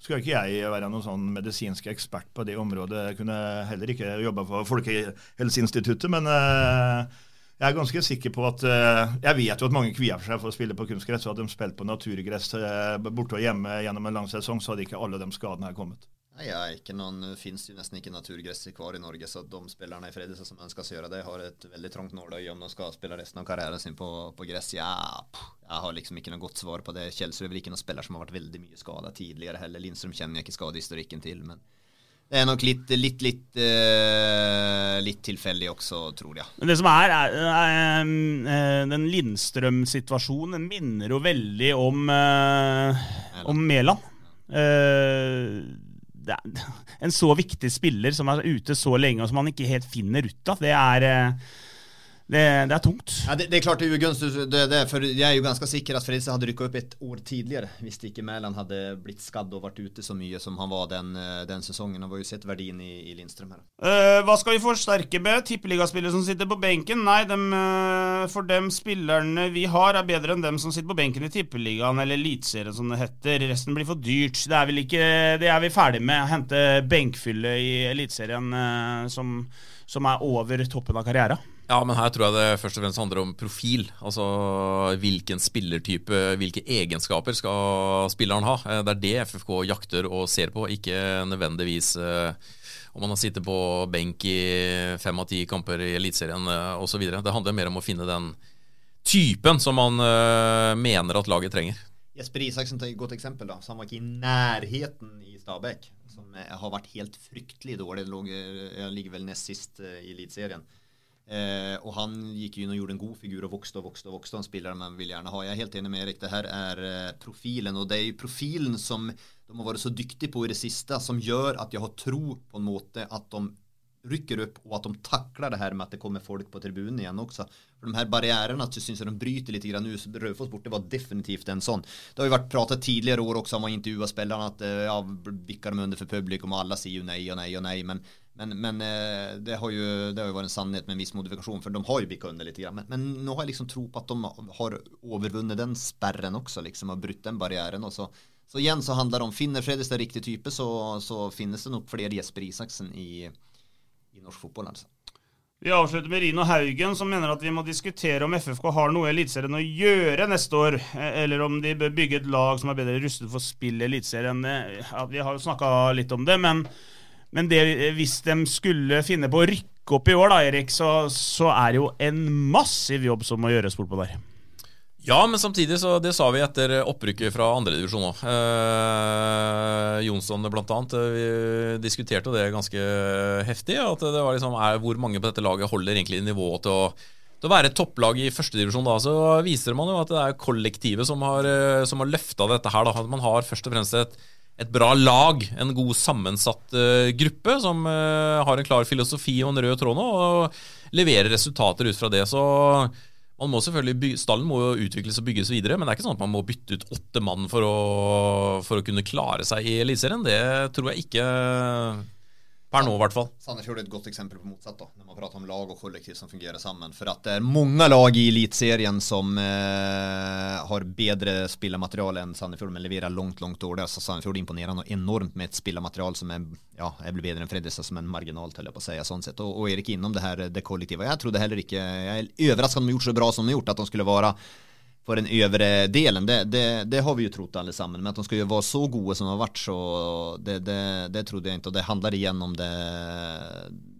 Skal ikke jeg være noen sånn medisinsk ekspert på det området. Jeg kunne heller ikke jobba for Folkehelseinstituttet, men eh, jeg er ganske sikker på at eh, Jeg vet jo at mange kvier seg for å spille på kunstgress, og hadde de spilt på naturgress eh, borte og hjemme gjennom en lang sesong, så hadde ikke alle de skadene her kommet. Jeg er ikke noen, Det finnes jo nesten ikke naturgress kvar i Norge, så de spillerne i Fredrikstad som ønsker å gjøre det, har et veldig trangt nåløye om de skal spille resten av karrieren sin på, på gress. Ja, pff, jeg har liksom ikke noe godt svar på det. Kjelsrud er vel ikke noen spiller som har vært veldig mye skada tidligere heller. Lindstrøm kjenner jeg ikke skadehistorikken til, men det er nok litt, litt, litt, eh, litt tilfeldig også, tror jeg. Men det som er, er, er, eh, Den Lindstrøm-situasjonen minner jo veldig om, eh, om Mæland. Er en så viktig spiller som er ute så lenge, og som man ikke helt finner ut av. Det er, eh, Det, det er tungt. Ja, det, det, er klart det er ugunstig. Det, det, for jeg er jo ganske sikker at Fredrikstad hadde rykka opp et år tidligere hvis ikke Mæland hadde blitt skadd og vært ute så mye som han var den, eh, den sesongen. Han var jo sett verdien i, i Lindstrøm her. Uh, hva skal vi forsterke med? Tippeligaspillere som sitter på benken? Nei, dem, uh, for dem spillerne vi har, er bedre enn dem som sitter på benken i Tippeligaen eller Eliteserien, som det heter. Resten blir for dyrt. Det er vel ikke Det er vi ferdig med. Hente benkfylle i Eliteserien uh, som, som er over toppen av karrieren. Ja, men her tror jeg det først og fremst handler om profil. Altså hvilken spillertype, hvilke egenskaper skal spilleren ha. Eh, det er det FFK jakter og ser på, ikke nødvendigvis eh, om man har sittet på benk i fem av ti kamper i Eliteserien eh, osv. Det handler mer om å finne den typen som man mener at laget trenger. Jesper Isaksen er et godt eksempel. da, så Han var ikke i nærheten i Stabæk, som har vært helt fryktelig dårlig. Ligger vel nest sist i Eliteserien. Eh, og han gikk inn og gjorde en god figur og vokste og vokste. og vokste Han spiller man vil gjerne ha. Jeg er helt enig med Erik. Det her er eh, profilen. Og det er jo profilen som de har vært så dyktige på i det siste, som gjør at jeg har tro på en måte at de rykker opp, og at de takler det her med at det kommer folk på tribunen igjen også. For de her barrierene syns jeg de bryter litt ut. Raufoss borte var definitivt en sånn. Det har jo vært pratet tidligere år også om å intervjue spillerne at eh, ja, vikker de under for publikum, og alle sier jo nei og nei og nei. men men, men eh, det, har jo, det, har ju vært en sannhet med en viss modifikasjon, for de har jo bikka under litt. Men, men, nå har jeg liksom tro på at de har overvunnet den sperren også, liksom, har brutt den barrieren. Så, så, igjen så handler det om Finner Fredrikstad riktig type, så, så, finnes det nok flere Jesper Isaksen i, i norsk fotball. altså. Vi avslutter med Rino Haugen, som mener at vi må diskutere om FFK har noe i Eliteserien å gjøre neste år, eh, eller om de bør bygge et lag som er bedre rustet for spill i Eliteserien. Eh, ja, vi har jo snakka litt om det, men men det, hvis de skulle finne på å rykke opp i år, da, Erik, så, så er det jo en massiv jobb som må gjøres bortpå der. Ja, men samtidig så det sa vi etter opprykket fra andredivisjon òg. Eh, Jonsson annet. Eh, vi diskuterte det ganske heftig. At det var liksom er, Hvor mange på dette laget holder egentlig nivået til å, til å være et topplag i førstedivisjon så viser man jo at det er kollektivet som har, eh, som har løfta dette her. Da. Man har først og fremst et et bra lag, en god sammensatt uh, gruppe som uh, har en klar filosofi og en rød tråd nå, og leverer resultater ut fra det. Så man må selvfølgelig Stallen må jo utvikles og bygges videre, men det er ikke sånn at man må bytte ut åtte mann for å, for å kunne klare seg i Eliteserien. Det tror jeg ikke Per nå, i hvert fall. Sandefjord er et godt eksempel på motsatt. da, Når man prater om lag og kollektiv som fungerer sammen. For at det er mange lag i Eliteserien som eh, har bedre spillermateriale enn Sandefjord, men leverer langt langt dårligere. Så Sandefjord imponerer noe enormt med et spillermateriale som er ja, jeg blir bedre enn Fredrikstad som en marginal, til å si, sånn sett. Og, og Erik innom det her, det kollektive. Jeg trodde heller ikke Jeg er overrasket om de har gjort så bra som de har gjort, at de skulle være for den övre delen. Det, det, det, har vi ju trott allesammans. Men att de ska ju vara så gode som de har varit så det, det, det trodde jag inte. Och det handlar igen om det,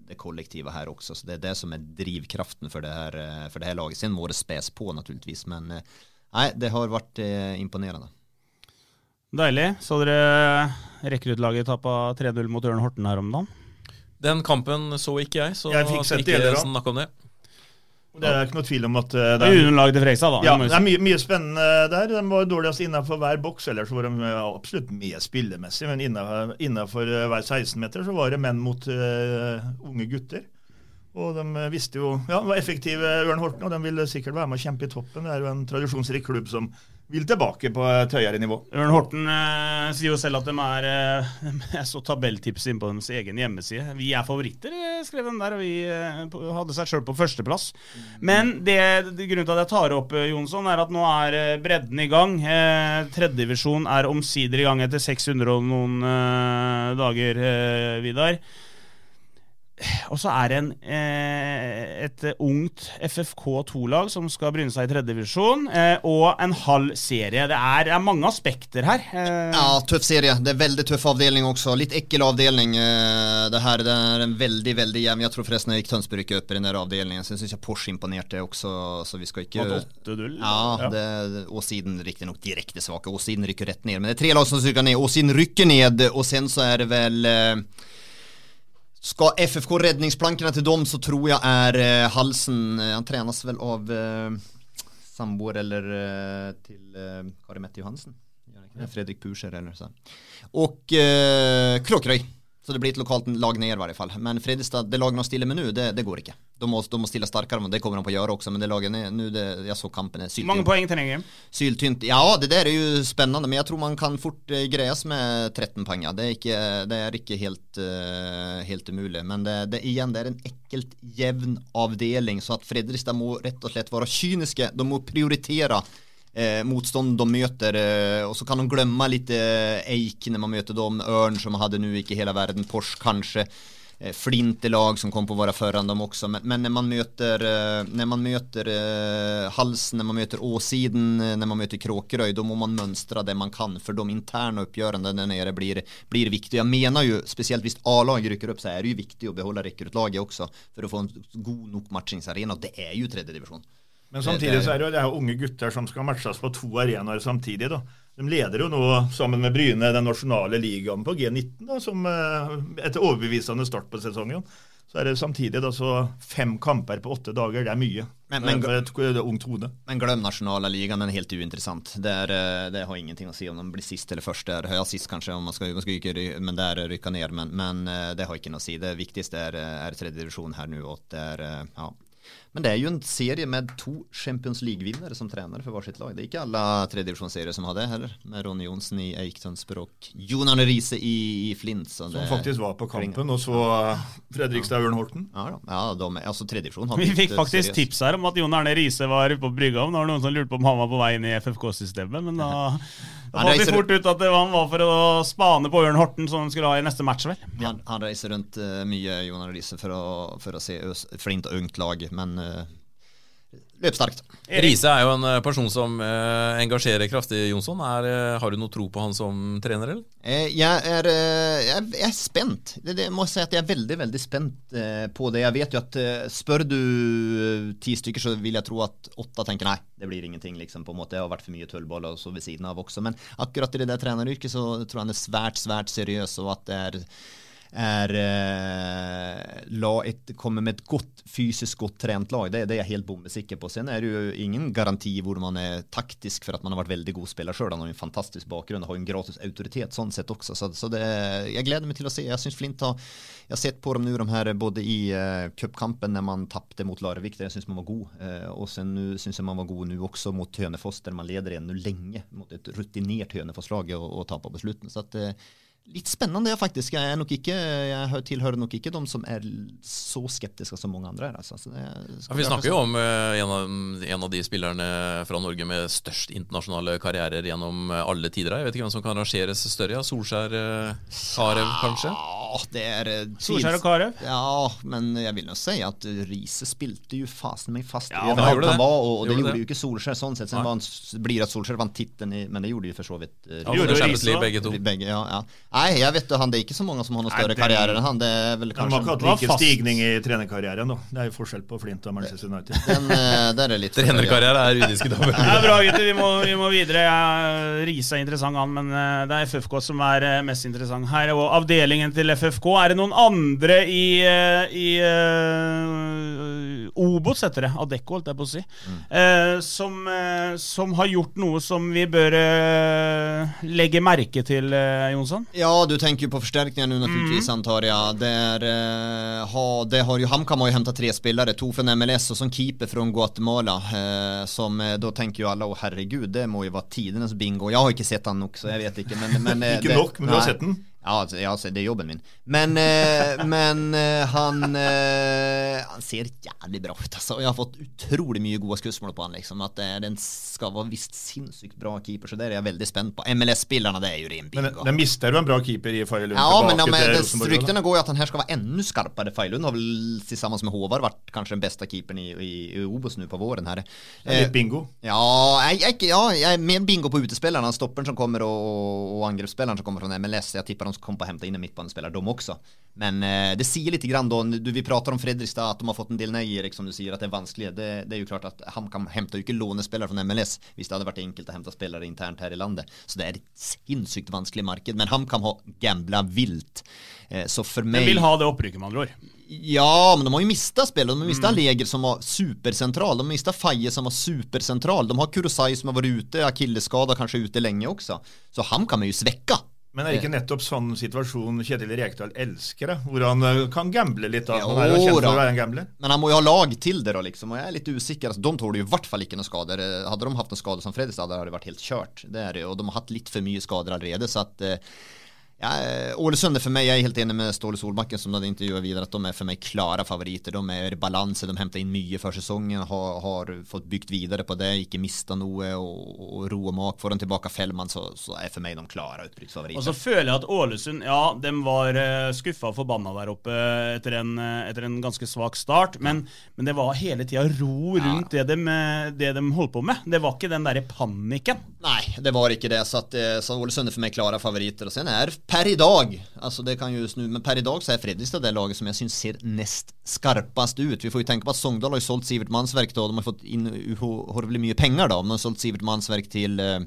det kollektiva här också. Så det är det som är drivkraften för det här, för det här laget. Sen må det späs på naturligtvis. Men nei, nej, det har varit eh, imponerende. Deilig. Så dere rekruttlaget tappa 3-0 mot Ørn Horten her om dagen? Den kampen så ikke jeg, så jeg fikk sett ikke snakke om det. Det er ikke noe tvil om at uh, det er underlaget Frekstad, da. Ja, det er mye, mye, spennende der. De var dårligst innenfor hver boks, ellers var de absolutt med spillemessig. Men innenfor, innenfor eh, hver 16-meter så var det menn mot uh, unge gutter. Og de visste jo ja, de var effektive Ørn Horten, og de ville sikkert være med å kjempe i toppen. Det er jo en tradisjonsrik klubb som vil tilbake på et høyere nivå. Ørn Horten eh, sier jo selv at de er, eh, Jeg så tabelltips inn på deres egen hjemmeside. Vi er favoritter, eh, skrev de der, og vi eh, hadde seg sjøl på førsteplass. Men det, det, grunnen til at jeg tar opp, eh, Jonsson, er at nå er eh, bredden i gang. Eh, Tredjedivisjon er omsider i gang etter 600 og noen dager, Vidar. Og så er det en, eh, et ungt FFK2-lag som skal bryne seg i tredjedivisjon, eh, og en halv serie. Det er, er mange aspekter her. Eh. Ja, tøff serie. Det er veldig tøff avdeling også. Litt ekkel avdeling. Eh, det her det er en veldig veldig jevn Jeg tror forresten Erik Tønsberg ikke opp i den der avdelingen. Så jeg syns Porsche imponerte også, så vi skal ikke Ja, det, og siden riktignok direkte svake. Og siden rykker rett ned. Men det er tre lag som rykker ned. Og siden rykker ned, og sen så er det vel skal FFK redningsplankene til dem, så tror jeg er eh, Halsen eh, Han trenes vel av eh, samboer eller eh, til eh, Kari Mette Johansen. Fredrik Purser eller så. Og eh, Kråkerøy. Så det blir et lokalt lag ned i hvert fall. Men Fredrikstad, det laget de stiller med nå, det, det går ikke. De må, de må stille sterkere, men det kommer de på gjøre også. Men det laget nå, jeg så kampen er syltynt. Mange poeng trenger de? Syltynt. Ja, det der er jo spennende, men jeg tror man kan fort uh, greies med 13 poeng. Det er ikke, det er ikke helt, uh, helt umulig. Men det, det, igjen, det er en ekkelt jevn avdeling, så at Fredrikstad må rett og slett være kyniske. De må prioritere eh, motstånd de møter. Eh, og så kan de glemme litt eh, Eik når man møter dem. Ørn som hadde nå ikke hele verden. Porsche kanskje. Eh, Flintelag som kom på å være foran dem også. Men, men når man møter, eh, når man møter eh, Halsen, når man møter Åsiden, når man møter Kråkerøy, da må man mønstre det man kan. For de interne oppgjørene der nede blir, blir viktige. Jeg mener jo, spesielt hvis A-laget rykker opp, så er det jo viktig å beholde rekruttlaget også. For å få en god nok matchingsarena. Det er jo tredjedivisjon. Men samtidig så er det jo, det er jo unge gutter som skal matches på to arenaer samtidig. da. De leder jo nå, sammen med Bryne, den nasjonale ligaen på G19, da, som eh, etter overbevisende start på sesongen. Så er det samtidig da så fem kamper på åtte dager. Det er mye. Men, men, for et, et ungt hode. Men glem nasjonale ligaen, den er helt uinteressant. Det, er, eh, det, har ingenting å si om de blir sist eller først. Der. Ja, sist kanskje, om man skal, man skal ikke, men der rykker ned. Men, men, eh, det har ikke noe å si. Det viktigste er, er tredje divisjon her nå. Og det er, ja, men det er jo en serie med to Champions League-vinnere som trener for varsitt sitt lag. Det er ikke alle tredjedivisjonsserier som har det heller. Med Ronny Johnsen i Eik Tønsberg og Jon Arne Riise i, i Flint. som faktisk var på kampen, og så Fredrikstad Ørn Horten. Ja, ja de, altså tredjedivisjon Vi fikk faktisk seriøs. tips her om at Jon Arne Riise var på brygga. Om det var noen som lurte på om han var på vei inn i FFK-systemet, men da Da fant vi fort ut at det var, han var for å spane på Ørn Horten, som han skulle ha i neste match, vel. Ja. Han, han, reiser rundt uh, mye, Jon Arne Riise, for, for, å se Flint og ungt lag, men uh, løpssterkt. Riise er jo en eh, person som eh, engasjerer kraftig, Jonsson. Er, eh, har du noe tro på han som trener, eller? Eh, jeg, er, eh, jeg, jeg, er, spent. Det, det, må si at jeg er veldig veldig spent eh, på det. Jeg vet jo at spør du ti stykker, så vil jeg tro at åtte tenker nei, det blir ingenting. liksom på en måte. Det har vært for mye tullball og så ved siden av også. Men akkurat i det der treneryrket så tror jeg han er svært, svært seriøs, og at det er er eh, et, kommer med et godt fysisk godt trent lag. Det, det er jeg helt bombesikker på. Sen er det jo ingen garanti hvor man er taktisk for at man har vært veldig god spiller sjøl. Han har en fantastisk bakgrunn har en gratis autoritet sånn sett også. Så, så det, jeg gleder meg til å se. Jeg syns Flint har jeg har sett på dem nå, de her både i uh, cupkampen når man tapte mot Larvik, der jeg syns man var god. Uh, og sen syns jeg man var god nå også mot Hønefoss, der man leder igjen lenge mot et rutinert Hønefoss-lag og, og taper på slutten. Så at uh, litt spennende, faktisk. Jeg, er nok ikke, jeg tilhører nok ikke de som er så skeptiske som mange andre er. Det, Ja, vi snakker jo om uh, en, av, en, av, de spillerne fra Norge med størst internasjonale karrierer gjennom uh, alle tider. Jeg vet ikke hvem som kan rangeres større. Ja. Solskjær, uh, Karev, kanskje? Ja, det er Solskjær og Karev? Ja, men jeg vil nå si at Riise spilte jo fasen meg fast ja, i det han var, og, og det gjorde jo ikke Solskjær sånn sett. Sen blir at Solskjær vant tittelen, men det gjorde jo for så vidt uh, ja, gjorde Riise, begge to. Begge, ja, ja. Nei, jeg vet han, det er ikke så mange som har noen større karriere enn han. Det er vel kanskje De har ikke hatt like stigning i trenerkarrieren, da. Det er jo forskjell på Flint og Manchester United. Den, eh, der er litt Trenerkarriere er udiskutabel. det er bra, gutter. Vi må, vi må videre. Ja, Riise er interessant, han, men eh, det er FFK som er eh, mest interessant her. Og avdelingen til FFK. Er det noen andre i, i uh, Obos, heter det. Adecco, holdt jeg på å si. Mm. Eh, som, eh, som, har gjort noe som vi bør legge merke til, Jonsson? Ja, du tenker jo på forsterkninger nå, naturligvis, mm. antar jeg. Der, uh, ha, det har jo HamKam har jo hentet tre spillere, to fra MLS og som keeper fra Guatemala. Uh, som Da tenker jo alle å herregud, det må jo være tidenes bingo. Jeg har ikke sett han nok, så jeg vet ikke. Men, men, ikke det, nok, men du har sett den? Ja, altså, ja, det er jobben min. Men, eh, men eh, han, eh, han ser jævlig bra ut. Altså. Jeg har fått utrolig mye gode skussmål på han. Liksom. At eh, Den skal være visst sinnssykt bra keeper, så det er jeg veldig spent på. MLS-spillerne, det er jo ren bingo. Men, da mister du en bra keeper i Feilund Ja, men, men det, ryktene går jo at han her skal være enda skarpere. Feilund har vel sammen med Håvard vært kanskje den beste keeperen i, i, i Obos nå på våren. her. Litt bingo? Ja, jeg, jeg, ja, jeg er mer bingo på utespillerne. Stopperen som kommer, og, og angrepsspilleren som kommer fra MLS. Jeg tipper de som komme på å hente inn en midtbanespiller, de også. Men eh, det sier litt grann da, du, Vi prater om Fredrikstad, at de har fått en del Erik, som du sier, at det er vanskelig. Det, det er jo klart at HamKam henter jo ikke lånespillere fra MLS hvis det hadde vært enkelt å hente spillere internt her i landet. Så det er et sinnssykt vanskelig marked. Men HamKam har gambla vilt. Eh, så for meg De vil ha det opprykket, med andre ord? Ja, men de har jo mista spillet. De har mista mm. Leger som var supersentral. De har mista Faye som var supersentral. De har Kurosai som har vært ute, akillesskada, kanskje ute lenge også. Så HamKam er jo svekka Men er det ikke nettopp sånn situasjon Kjetil Rekdal elsker, da? Hvor han eh, kan gamble litt? da? Han er jo kjent for å være en gambler. Men han må jo ha lag til det, da, liksom. Og jeg er litt usikker. Altså, de tåler jo i hvert fall ikke noen skader. Eh, Hadde de hatt noen skader som Fredrikstad, hadde det vært helt kjørt. Det er det, og de har hatt litt for mye skader allerede, så at eh, ja, eh, Ålesund er for meg, jeg er helt enig med Ståle Solbakken som hadde intervjuet videre, at de er for meg klare favoritter. De er i balanse, de henter inn mye før sesongen, har, har fått bygd videre på det, ikke mista noe, og, og ro og mak. Får de tilbake Fellman, så, så er for meg de klare utbruddsfavoritter. Og så føler jeg at Ålesund ja, de var uh, skuffa og forbanna der oppe etter en, eh, etter en ganske svak start. Men, men det var hele tida ro rundt det, de, eh, det de holdt på med. Det var ikke den derre panikken. Nei, det var ikke det. Så, at, eh, så Ålesund er for meg klare favoritter. Og sen er per i dag, altså det kan jo snu, men per i dag så er Fredrikstad det laget som jeg syns ser nest skarpest ut. Vi får jo tenke på at Sogndal har jo solgt Sivert Mannsverk, da. De har fått inn uhorvelig mye penger, da. De har solgt Sivert Mannsverk til uh,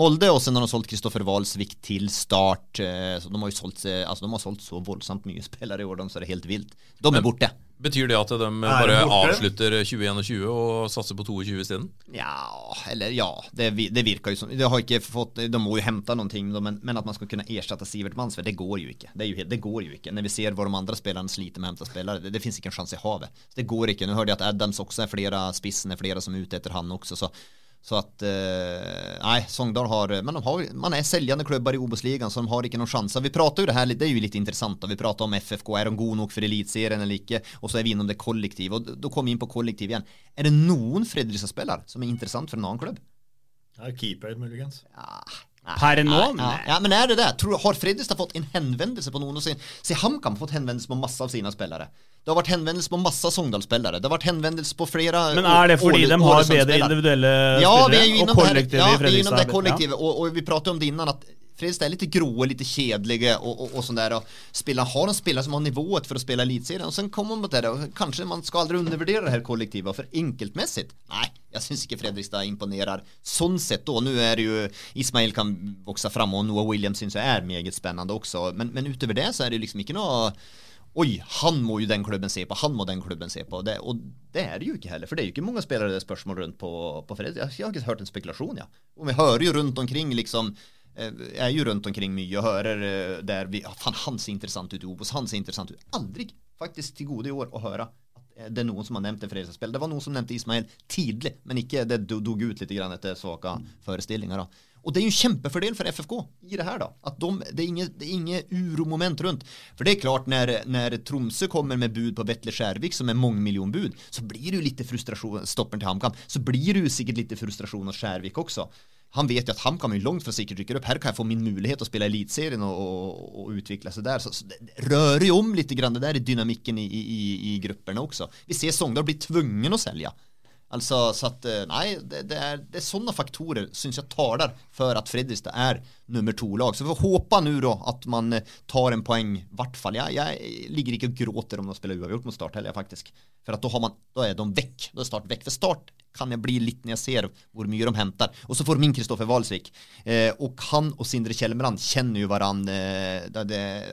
Molde, og sen har de solgt Kristoffer Walsvik til Start. Uh, så de har jo solgt, uh, altså, de har solgt så voldsomt mye spillere i år, de, så det er helt vilt. De er borte. Betyr det at de bare avslutter 2021 og satser på 22 isteden? Ja, eller ja, det, det virker jo som De fått De må jo hente noe, men, men at man skal kunne erstatte Sivert Mannsved, det går jo ikke. Det, jo, det går jo ikke. Når vi ser hvor de andre spillerne sliter med å hente spillere, det, det finnes ikke en sjanse i havet. Det går ikke. Nå hørte jeg at Adams også er flere, spissen er flere som er ute etter han også, så så at eh, Nei, Sogndal har Men de har, man er selgende klubber i Obos-ligaen, så de har ikke noen sjanser. Vi prater jo det her, det er jo litt interessant. da Vi prater om FFK, er de gode nok for Eliteserien eller ikke? Og så er vi innom det kollektiv Og da kommer vi inn på kollektiv igjen. Er det noen Fredrikstad-spillere som er interessant for en annen klubb? Ja, keeper, muligens. Per nå? Ja, ja, men er det det? Tror, har Fredrikstad fått en henvendelse på noen av sine Se, HamKam har fått henvendelse på masse av sine spillere. Det har vært henvendelse på masse Sogndal-spillere. Det har vært henvendelse på flere Men er det fordi de har bedre individuelle ja, spillere, er og kollektivet ja, vi er innom det kollektivet. Og, og vi pratet om det innan at Fredrikstad er litt grå, litt kjedelige og, og, og sånn der. Og spiller, har en spiller som har nivået for å spille Eliteserien. Og så kommer man til det, og kanskje man skal aldri undervurdere det her kollektivet. For enkeltmessig, nei, jeg syns ikke Fredrikstad imponerer sånn sett. Og Nå er det jo Ismail kan vokse fram, og Noah Williams syns jeg er meget spennende også. Men, men utover det så er det liksom ikke noe Oi, han må jo den klubben se på, han må den klubben se på. Det, og det er det jo ikke heller, for det er jo ikke mange spillere det er spørsmål rundt på, på Fredrik. Jeg har ikke hørt en spekulasjon, ja. Og vi hører jo rundt omkring, liksom eh, Jeg er jo rundt omkring mye og hører eh, der vi ja, Faen, han ser interessant ut i Obos, han ser interessant ut. Aldri faktisk til gode i år å høre at eh, det er noen som har nevnt en Fredrikstad-spill. Det var noen som nevnte Ismail tidlig, men ikke det dog ut litt etter svake forestillinger. da. Og det er jo en kjempefordel for FFK i det her, da. At de, det er inget, det er inget uromoment rundt. For det er klart, når, når Tromsø kommer med bud på Vetle Skjærvik, som er mångmiljonbud, så blir det jo litt frustrasjon, stoppen til HamKam, så blir det jo sikkert litt frustrasjon hos Skjærvik også. Han vet jo at HamKam er langt fra sikkert rykker opp. Her kan jeg få min mulighet å spille Eliteserien og, og, og utvikle seg der. Så, så det rører jo om litt grann, det der i dynamikken i, i, i gruppene også. Vi ser Sogndal bli tvungen å selge. Altså, så at, eh, nei, det, det, er, det er sånne faktorer syns jeg taler for at Fredrikstad er nummer to-lag. Så vi får håpe da at man eh, tar en poeng, i hvert fall. Jeg, jeg ligger ikke og gråter om de spiller uavgjort mot Start heller, faktisk. For da, man, da er de vekk. Da er Start vekk. For Start kan jeg bli litt når jeg ser hvor mye de henter. Og så får inn Kristoffer Walsvik. Eh, og han og Sindre Kjelmeland kjenner jo hverandre eh,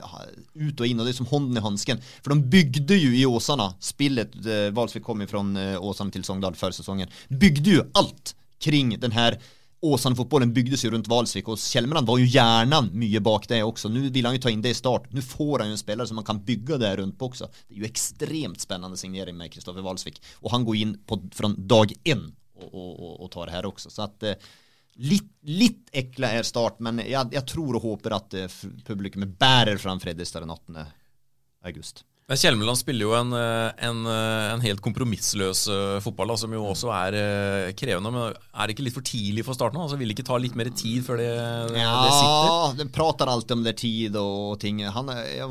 ut og inn, og det er som hånden i hansken. For de bygde jo i Åsarna, spillet eh, Walsvik kom fra eh, Åsarna til Sogndal før sesongen, bygde jo alt kring den her Åsane-fotbollen bygdes jo rundt Valsvik, og Kjelmeland var jo hjernen mye bak det også. Nå vil han jo ta inn det i start. Nå får han jo en spiller som man kan bygge det rundt på også. Det er jo ekstremt spennende signering med Kristoffer Valsvik. Og han går inn på, fra dag én og, og, og, og tar det her også. Så at eh, litt, litt ekle er start, men jeg, jeg tror og håper at eh, publikummet bærer fram Fredrikstad den 18. august. Men Kjelmeland spiller jo en, eh, en, eh, en helt kompromissløs eh, fotball, da, som jo også er krevende. Men er det ikke litt for tidlig for starten? Altså, vil det ikke ta litt mer tid før det, det sitter? Ja, de prater alltid om det tid og ting. Han, er- jeg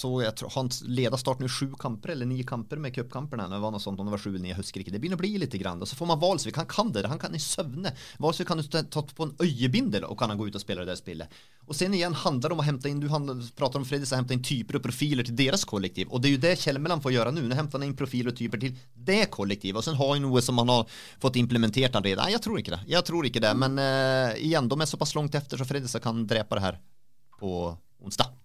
så jeg tror, han leder starten i sju kamper, eller ni kamper med cupkampene. Det var noe sånt, om det var sju eller ni, jeg husker ikke. Det begynner å bli litt grann. Og så får man Valsvik, han kan det, han kan i søvne. Valsvik kan du ta på en øyebindel og kan han gå ut og spille det spillet. Og sen igjen handler det om å hente inn, du handler, prater om Fredrikstad, hente inn typer og profiler til deres kollektiv. Og det er jo det Kjelmeland får gjøre nå. Nå henter han inn profiler og typer til det kollektivet. Og sen har jo noe som han har fått implementert allerede. Nei, jeg tror ikke det. Jeg tror ikke det. Men uh, igjen, de er såpass langt efter så Fredrikstad kan drepe det her på onsdag.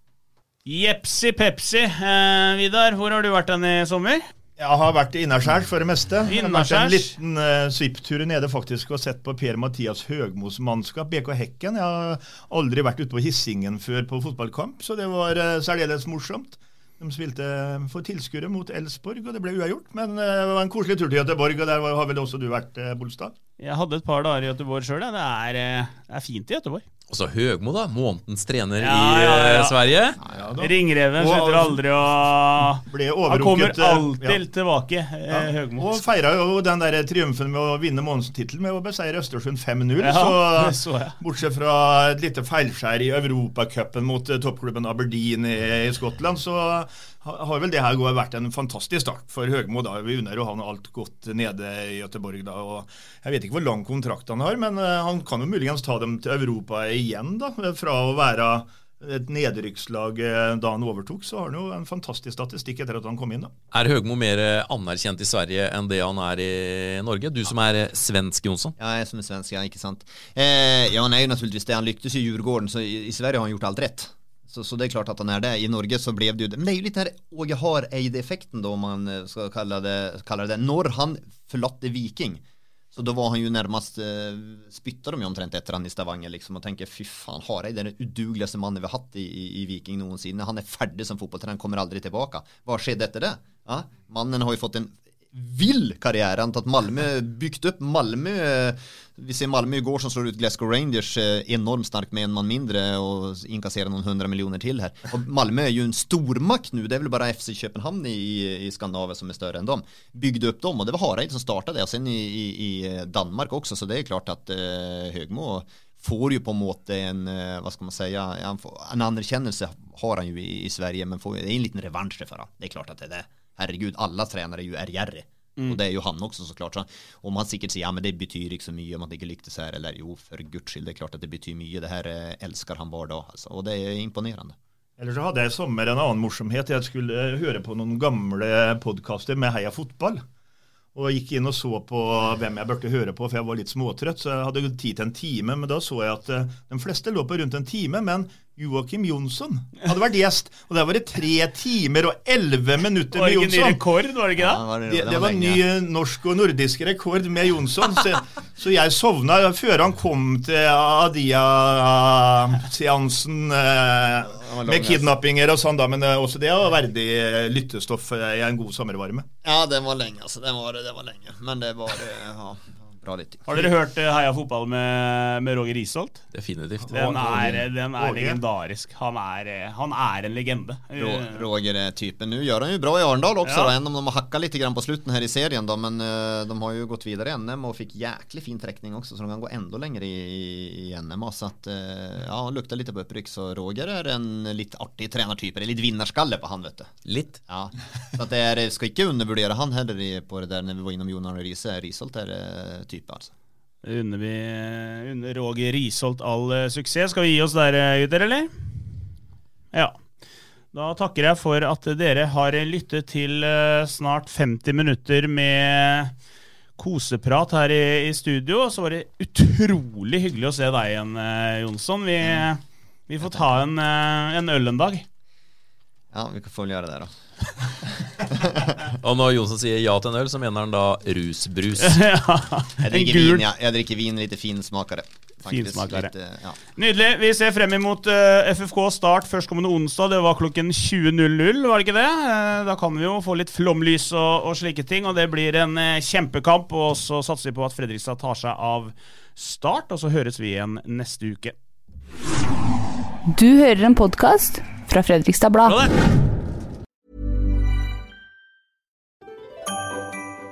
Jepsi pepsi. Eh, Vidar, hvor har du vært den i sommer? Jeg har vært innaskjærs for det meste. Jeg har vært en liten uh, svipptur nede faktisk og sett på Per-Mathias Høgmos mannskap, BK Hekken. Jeg har aldri vært ute på Hissingen før på fotballkamp, så det var uh, særdeles morsomt. De spilte for tilskuere mot Elsborg, og det ble uavgjort. Men uh, det var en koselig tur til Göteborg, og der var, har vel også du vært, uh, Bolstad? Jeg hadde et par dager i Göteborg sjøl. Det, det er fint i Göteborg. Og så Høgmo, da. Månedens trener Ja, i ja, ja. eh, Sverige. Ringreven slutter aldri å Han kommer eh, alltid ja. tilbake, eh, Høgmo. Og feira jo den der triumfen med å vinne månedstittelen med å beseire Østersund 5-0. Ja, så så bortsett fra et lite feilskjær i Europacupen mot toppklubben Aberdeen i, i Skottland, så har vel det her vært en fantastisk start for Høgmo. da. Vi unner jo han alt godt nede i Göteborg da. og Jeg vet ikke hvor lang kontrakt han har, men eh, han kan jo muligens ta dem til Europa igjen, da. Fra å være et nedrykkslag eh, da han overtok, så har han jo en fantastisk statistikk etter at han kom inn. da. Er Høgmo mer eh, anerkjent i Sverige enn det han er i Norge? Du som er svensk, Jonsson. Ja, jeg som er svensk, ja, ikke sant. Eh, ja, han er jo naturligvis det. Han lyktes i Djurgården, så i, i Sverige har han gjort alt rett. Så, så det er klart at han er det. I Norge så ble det jo det. Men det er jo litt den her Åge Hareide-effekten, da, om man eh, skal kalle det, kalle det. Når han forlatte Viking, så da var han jo nærmest eh, Spytta de jo omtrent etter han i Stavanger, liksom, og tenker fy faen, Hareide er den udugeligste mannen vi har hatt i, i, i Viking noensinne. Han er ferdig som fotballtrener, kommer aldri tilbake. Hva skjedde etter det? Ja? Mannen har jo fått en vill har tatt Malmö, byggt upp Malmö. eh, Vi ser Malmö igår som slår ut Glasgow Rangers eh, enormt starkt med en man mindre och inkasserar någon hundra miljoner till här. Och Malmö är ju en stormakt nu. Det är väl bara FC Köpenhamn i, i Skandinavien som är större än dem. Byggde upp dem och det var Hareid som startade. Och sen i, i, i Danmark också. Så det är klart att eh, Högmo får ju på en måte en, eh, vad ska man säga, en anerkjennelse har han ju i, i Sverige, men får, det är en liten revansch för det. Det är klart att det är det. Herregud, alla tränare är ju ärgjerrig. Mm. Og det er jo han også, så klart. Så om han sikkert sier ja, men det betyr ikke så mye om at det ikke lyktes her, eller jo, for guds skyld, det er klart at det betyr mye. Det her eh, elsker han bare da, altså. Og det er imponerende. Eller så hadde jeg i sommer en annen morsomhet. Jeg skulle eh, høre på noen gamle podkaster med Heia fotball. Og gikk inn og så på hvem jeg burde høre på, for jeg var litt småtrøtt. Så jeg hadde tid til en time, men da så jeg at eh, de fleste lå på rundt en time. Men Joakim Jonsson hadde vært gjest, og der var det tre timer og elleve minutter Var med det ikke ny Jonsson. rekord, var det ikke det? Ja, var det- Det, det var en ny eh, norsk og nordisk rekord med Jonsson. Så, så jeg sovna før han kom til Adia-seansen eh, med kidnappinger og sånn, da. Men eh, også det var verdig lyttestoff i en god sommervarme. Ja, det var lenge, altså. Det var, det var lenge. Men det var ja, bra lytting. Har dere hørt eh, Heia fotball med, med Roger Risholt? Definitivt. Den er, den er legendarisk. Han er, eh, han er en legende. Eh, Roger er typen. Nå gjør han jo bra i Arendal også, Ja. även om de har hakka litt på slutten her i serien Da, men eh, de har jo gått videre i NM og fikk jæklig fin trekning også, så de kan gå enda lenger i, i, i NM så att eh, ja, han lukter litt på opprykk, så Roger er en litt artig trenertype. det är lite vinnarskalle på han vet du. Litt. Ja, så at det er, skal ikke undervurdere han heller på det der når vi var innom Jon Arne Riise, Risholt er eh, typ altså. Unner vi unner Roger Risholt all eh, suksess. Skal vi gi oss der, eh, gutter, eller? Ja. Da takker jeg for at dere har lyttet til eh, snart 50 minutter med koseprat her i, i studio. Så var det utrolig hyggelig å se deg igjen, eh, Jonsson. Vi, vi får ta en, eh, en øl en dag. Ja, vi kan få gjøre det då. Og når Jonsson sier ja til en øl, så mener han da rusbrus. Jeg drikker dricker vin, ja. jeg drikker vin lite finsmakere. finsmakere. Finsmakare. Ja. Nydelig. Vi ser frem imot uh, FFK Start førstkommende onsdag. Det var klokken 20.00, var det ikke det? Uh, da kan vi jo få litt flomlys og, og slike ting, og det blir en uh, kjempekamp. Og så satser vi på at Fredrikstad tar seg av Start, og så høres vi igjen neste uke. Du hører en podkast fra Fredrikstad Blad.